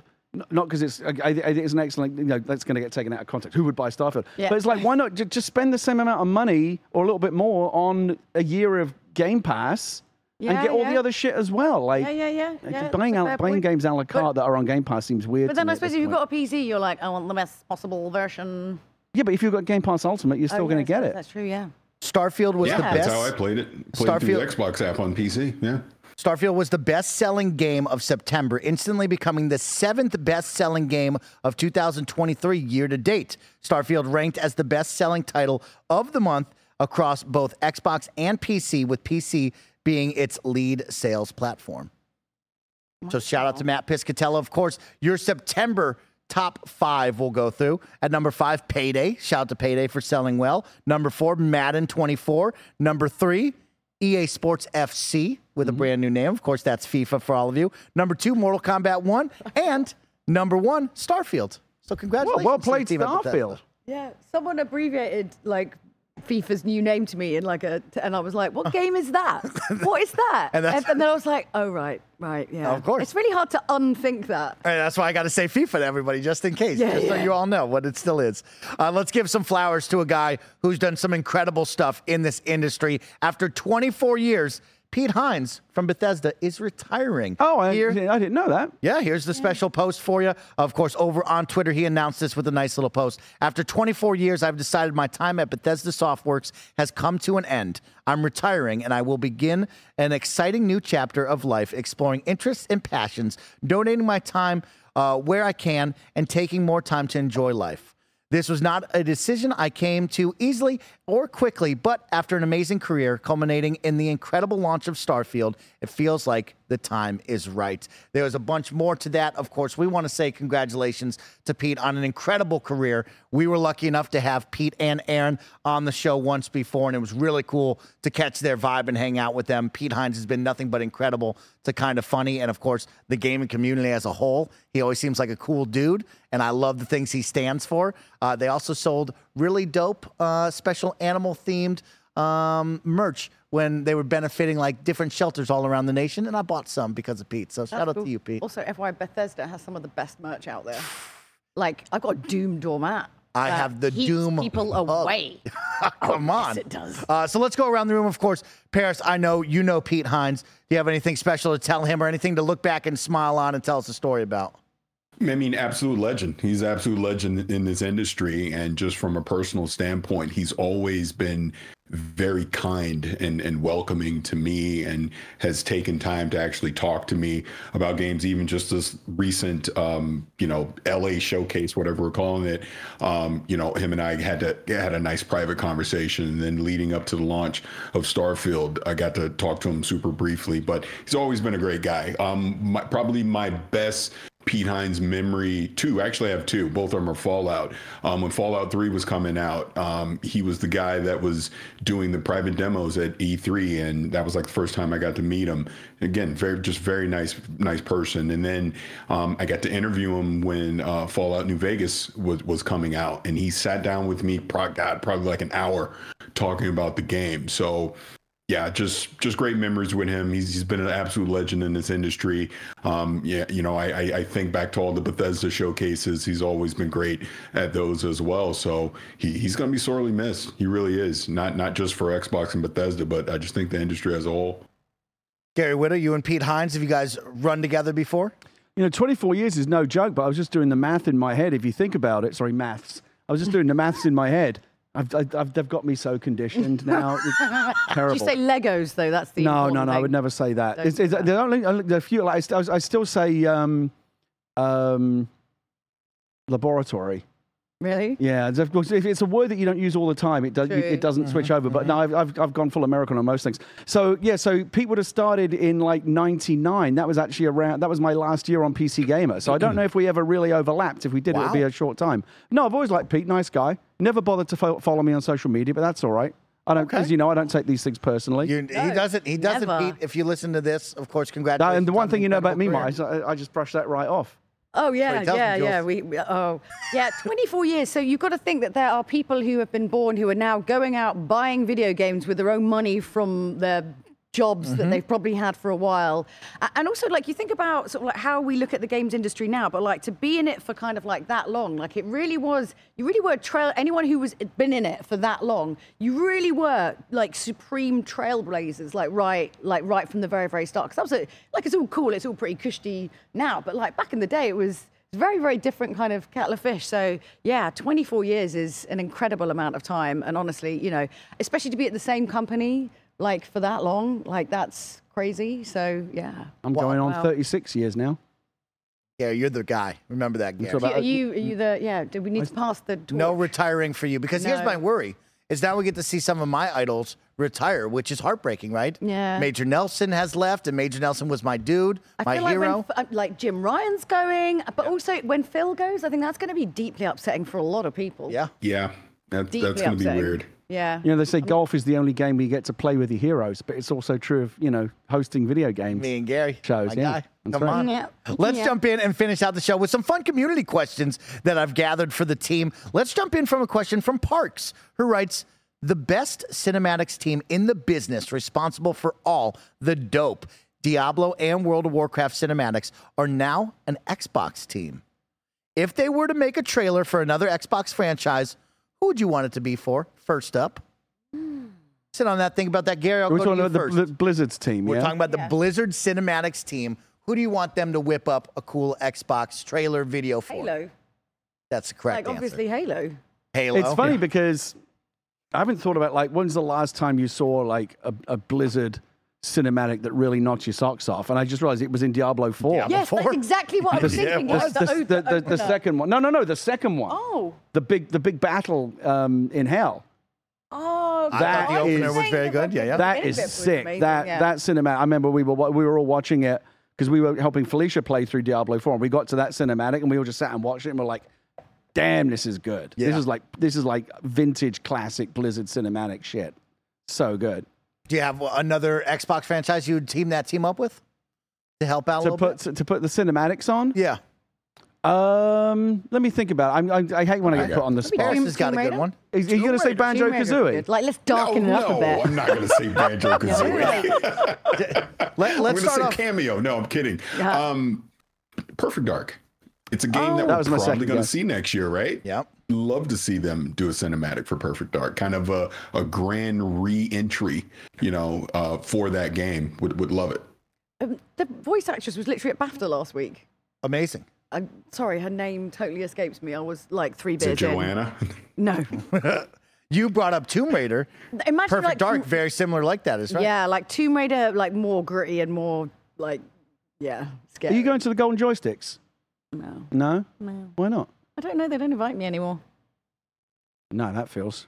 Not because it's, I, I- it's an excellent, you know, that's going to get taken out of context. Who would buy Starfield? Yeah. But it's like, why not ju- just spend the same amount of money or a little bit more on a year of Game Pass and get all the other shit as well? Like, Yeah, yeah, yeah. like, yeah buying that's a out fair buying games a la carte that are on Game Pass seems weird. But to then me I suppose if you've got a PC, you're like, I want the best possible version. yeah, but if you've got Game Pass Ultimate, you're oh, still Oh, going yeah, to get that's- it. That's true, yeah. Starfield was Yeah, the best. that's how I played it. Played through the Starfield- Xbox app on PC. Yeah. Starfield was the best selling game of September, instantly becoming the seventh best selling game of 2023 year to date. Starfield ranked as the best selling title of the month across both Xbox and PC, with PC being its lead sales platform. So shout out to Mat Piscatella. Of course, your September top five will go through. At number five, Payday. Shout out to Payday for selling well. Number four, Madden 24. Number three, EA Sports FC with Mm-hmm. a brand new name. Of course, that's FIFA for all of you. Number two, Mortal Kombat 1. And number one, Starfield. So congratulations. well to the played, team at Bethesda. Starfield. Yeah, someone abbreviated like FIFA's new name to me in like a, and I was like, "What game is that? what is that?" And And, then I was like, "Oh right, right, yeah." Of course. it's really hard to unthink that. And that's why I got to say FIFA to everybody, just in case, Yeah, just so you all know what it still is. Uh, let's give some flowers to a guy who's done some incredible stuff in this industry. After 24 years, Pete Hines from Bethesda is retiring. Oh, I, Here- I didn't know that. yeah, here's the special post for you. Of course, over on Twitter, he announced this with a nice little post. After 24 years, I've decided my time at Bethesda Softworks has come to an end. I'm retiring and I will begin an exciting new chapter of life, exploring interests and passions, donating my time uh, where I can, and taking more time to enjoy life. This was not a decision I came to easily or quickly, but after an amazing career culminating in the incredible launch of Starfield, it feels like the time is right. There was a bunch more to that. Of course, we want to say congratulations to Pete on an incredible career. We were lucky enough to have Pete and Aaron on the show once before, and it was really cool to catch their vibe and hang out with them. Pete Hines has been nothing but incredible to Kinda Funny, and of course, the gaming community as a whole. He always seems like a cool dude, and I love the things he stands for. Uh, they also sold really dope uh, special animal themed um, merch when they were benefiting like different shelters all around the nation, and I bought some because of Pete. So shout out Cool. to you, Pete. Also, FY Bethesda has some of the best merch out there. Like I've got a Doom doormat. I have the keeps Doom people hug. away. Come on. yes, it does. Uh, so let's go around the room. Of course, Parris, I know you know Pete Hines. Do you have anything special to tell him or anything to look back and smile on and tell us a story about? I mean, absolute legend. He's absolute legend in this industry. And just from a personal standpoint, he's always been very kind and, and welcoming to me and has taken time to actually talk to me about games, even just this recent, um, you know, LA showcase, whatever we're calling it. Um, you know, him and I had to had a nice private conversation. And then leading up to the launch of Starfield, I got to talk to him super briefly, but he's always been a great guy. Um, my, probably my best Pete Hines memory two. Actually, I have two. Both of them are Fallout. Um, when Fallout Three was coming out, um, he was the guy that was doing the private demos at E3, and that was like the first time I got to meet him. Again, very just very nice, nice person. And then um, I got to interview him when uh, Fallout New Vegas was was coming out, and he sat down with me. Pro- God, probably like an hour talking about the game. So yeah, just just great memories with him. He's, he's been an absolute legend in this industry. Um, yeah, you know, I, I, I think back to all the Bethesda showcases. He's always been great at those as well. So he, he's going to be sorely missed. He really is. Not not just for Xbox and Bethesda, but I just think the industry as a whole. Gary Whitta, you and Pete Hines, have you guys run together before? You know, 24 years is no joke, but I was just doing the math in my head. If you think about it, sorry, maths. I was just doing the maths in my head. I've, I've, they've got me so conditioned now. It's terrible. Did you say Legos though? That's the no, no, no. I would never say that. It's, it's, there only, a few. Like, I, st- I still say um, um, laboratory. Really? Yeah, it's- of course, if it's a word that you don't use all the time, it does. True. It doesn't Mm-hmm. switch over. But no, I've, I've I've gone full American on most things. So yeah, so Pete would have started in like '99. That was actually around. That was my last year on PC Gamer. So I don't know if we ever really overlapped. If we did, it would be a short time. No, I've always liked Pete. Nice guy. Never bothered to fo- follow me on social media, but that's all right. I don't, as you know, I don't take these things personally. You, he doesn't. He doesn't. never. Pete, if you listen to this, of course, Uh, congratulations. and the one thing you know about me, Mike, is I, I just brush that right off. Oh yeah, yeah, yeah. We, we oh yeah, 24 years. So you've got to think that there are people who have been born who are now going out buying video games with their own money from their jobs Mm-hmm. that they've probably had for a while. And also like you think about sort of like how we look at the games industry now, but like to be in it for kind of like that long, like it really was you really were trail anyone who was been in it for that long, you really were like supreme trailblazers, like right like right from the very, very start. Because that was a, like it's all cool, it's all pretty cushy now, but like back in the day it was very, very different kind of kettle of fish. So, yeah, 24 years is an incredible amount of time. And honestly, you know, especially to be at the same company like for that long, like that's crazy. So, yeah. I'm going on Wow. 36 years now. Yeah, you're the guy. Remember that, Gary. Are you, are you the, yeah, do we need to pass the torch? No retiring for you because here's No. my worry: is now we get to see some of my idols retire, which is heartbreaking, right? Yeah. Major Nelson has left, and Major Nelson was my dude, I my feel like hero. when uh, like Jim Ryan's going, but also when Phil goes, I think that's going to be deeply upsetting for a lot of people. yeah. Yeah, that, Deeply that's going to be upsetting. weird. Yeah. You know, they say um, golf is the only game where you get to play with your heroes, but it's also true of, you know, hosting video games. Me and Gary. Shows, my yeah. guy. Come right. on. Yeah. Let's Yeah. jump in and finish out the show with some fun community questions that I've gathered for the team. Let's jump in from a question from Parkes, who writes The best cinematics team in the business, responsible for all the dope Diablo and World of Warcraft cinematics, are now an Xbox team. If they were to make a trailer for another Xbox franchise, who would you want it to be for? First up. Sit on that. Think about that, Gary. I'll We're go to talking you about first. the, the Blizzard's team, We're yeah? talking about the Blizzard Cinematics team. Who do you want them to whip up a cool Xbox trailer video for? Halo. That's the correct Like, answer. obviously, Halo. Halo. It's funny because I haven't thought about, like, when's the last time you saw, like, a, a Blizzard cinematic that really knocks your socks off? And I just realized it was in Diablo 4. Diablo Yes, four? that's exactly what I was thinking. it The, was the, the the, the, the second one. No, no, no, the second one. Oh. The big, the big battle um, in hell. Oh, I That thought the opener is- was very good. Yeah, yeah. That beginning is bit was sick. amazing, That yeah. that cinematic. I remember we were we were all watching it because we were helping Felicia play through Diablo 4. And we got to that cinematic and we all just sat and watched it and we're like, "Damn, this is good. This is like this is like vintage classic Blizzard cinematic shit. So good." Do you have another Xbox franchise you would team that team up with to help out a To little put bit? to, put the cinematics on. Yeah. Um, let me think about it. I'm, I, I hate when I get put on the spot. Harris has got a good one. Is he going to say Banjo Kazooie? Like, let's darken no, it up no, a bit. I'm not going to say Banjo Kazooie. Let, I'm let's going to start say off. Cameo. No, I'm kidding. Yeah. Um, Perfect Dark. It's a game Oh. that That we're probably going to see next year, right? Yep. Love to see them do a cinematic for Perfect Dark, kind of a, a grand re-entry, you know, uh, for that game. Would would love it. Um, the voice actress was literally at BAFTA last week. Amazing. I'm sorry, her name totally escapes me. I was like three beers. Is it beers in. Joanna? No. You brought up Tomb Raider. Imagine Perfect like Dark, Tomb- very similar like that, is right? Yeah, like Tomb Raider, like more gritty and more like, yeah, scary. Are you going to the Golden Joysticks? No, No. no. Why not? I don't know. They don't invite me anymore. No, that feels.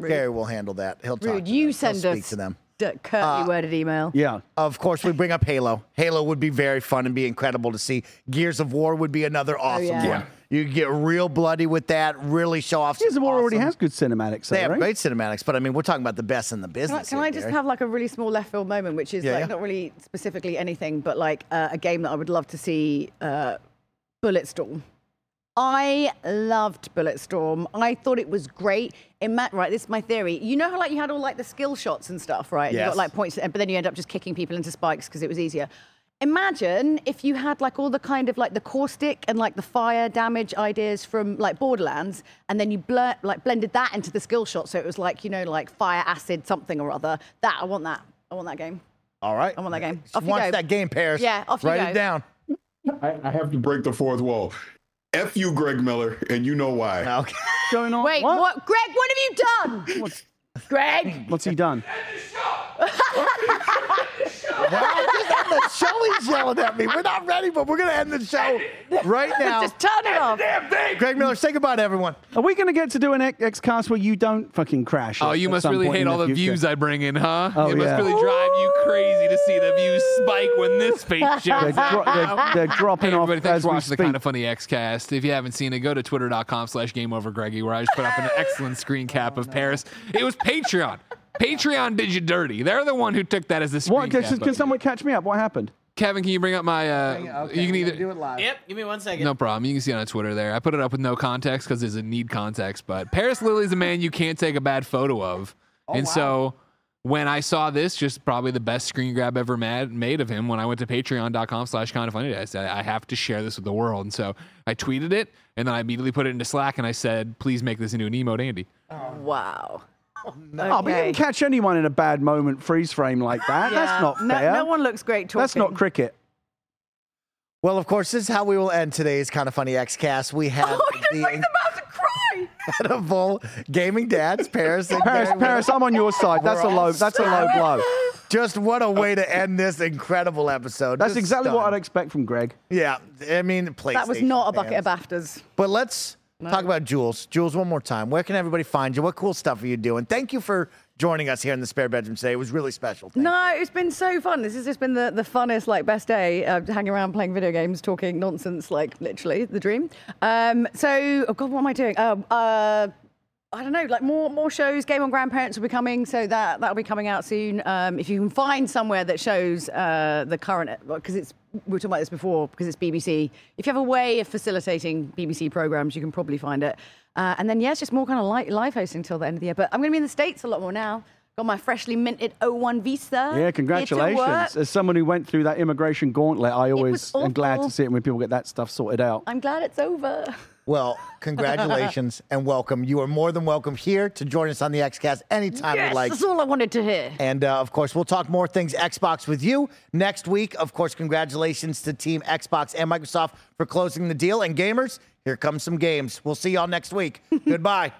Rude. Gary will handle that. He'll talk Rude. to You them. send He'll us speak to them. d- curtly Uh, worded email. Yeah. Of course, we bring up Halo. Halo would be very fun and be incredible to see. Gears of War would be another awesome Oh, yeah. one. You could get real bloody with that, really show off. Gears some of War already awesome- has good cinematics, They though, have right? great cinematics, but I mean, we're talking about the best in the Can I, business. can here, I just Gary. have like a really small left field moment, which is Yeah, like yeah. not really specifically anything, but like uh, a game that I would love to see uh, Bulletstorm. I loved Bulletstorm. I thought it was great. It ma- right, this is my theory. You know how like you had all like the skill shots and stuff, right? Yes. You got like points, but then you end up just kicking people into spikes because it was easier. Imagine if you had like all the kind of like the caustic and like the fire damage ideas from like Borderlands, and then you blur, like blended that into the skill shot, so it was like you know like fire acid something or other. That I want that. I want that game. All right. I want that game. She Off you go. that game, Parris. Yeah, off you Write go. it down. I, I have to break the fourth wall. F you, Greg Miller, and you know why. Okay. going on? Wait, what? Greg, what have you done? Greg, What's he done? Wow, just end the show. He's yelling at me. We're not ready, but we're going to end the show right now. just turn it off. Greg Miller, say goodbye to everyone. Are we going to get to do an X- X-Cast where you don't fucking crash? Oh, at- you at must some really point hate in all the future? views I bring in, huh? Oh, it must yeah. really drive you crazy to see the views spike when this fate shows They're, dro- they're, they're dropping Hey off everybody, thanks as for we watching the speak. Kinda Funny Xcast. If you haven't seen it, go to twitter.com slash Game Over Greggy, where I just put up an excellent screen cap of Parris. It was Patreon. Patreon did you dirty. They're the one who took that as the screen What? Can, cap can of it. someone catch me up? What happened? Kevin, can you bring up my? Uh, you can either. do it live. Yep, give me one second. No problem. You can see it on Twitter there. I put it up with no context because there's a need context. But Parris Lilly is a man you can't take a bad photo of. and so when I saw this, just probably the best screen grab ever mad, made of him when I went to patreon.com slash Kinda Funny. I said, I have to share this with the world. And so I tweeted it and then I immediately put it into Slack and I said, please make this into an emote Andy. Wow. Oh, but you Okay. can catch anyone in a bad moment freeze frame like that. Yeah. That's not no, fair. No one looks great talking. That's not cricket. Well, of course, this is how we will end today's Kinda Funny XCast. We have Oh, he's the like about to cry. incredible gaming dads, Parris and Parris, Gary Parris, I'm on your side. That's a We're all low. That's a low blow. Just what a way to end this incredible episode. That's Just exactly what I'd stunned. expect from Greg. Yeah, I mean, place. That was not a bucket fans. of BAFTAs. But let's talk about Jules. Jules, one more time. Where can everybody find you? What cool stuff are you doing? Thank you for joining us here in the spare bedroom today. It was really special. Thank No, it's been so fun. This has just been the, the funnest, like, best day. Uh, hanging around playing video games, talking nonsense, like, literally the dream. Um, so, oh God, what am I doing? Uh, uh, I don't know, like more more shows. Game on Grandparents will be coming, so that that'll be coming out soon. Um, if you can find somewhere that shows uh, the current, because it's we were talking about this before, because it's BBC. If you have a way of facilitating BBC programs, you can probably find it. Uh, and then yeah, it's just more kind of light live hosting till the end of the year. But I'm going to be in the states a lot more now. Got my freshly minted O1 visa. Yeah, congratulations. As someone who went through that immigration gauntlet, I always am glad to see it when people get that stuff sorted out. I'm glad it's over. Well, congratulations and welcome. You are more than welcome here to join us on the XCast anytime yes, you like. that's all I wanted to hear. And uh, of course, we'll talk more things Xbox with you next week. Of course, congratulations to Team Xbox and Microsoft for closing the deal. And gamers, here comes some games. We'll see y'all next week. Goodbye.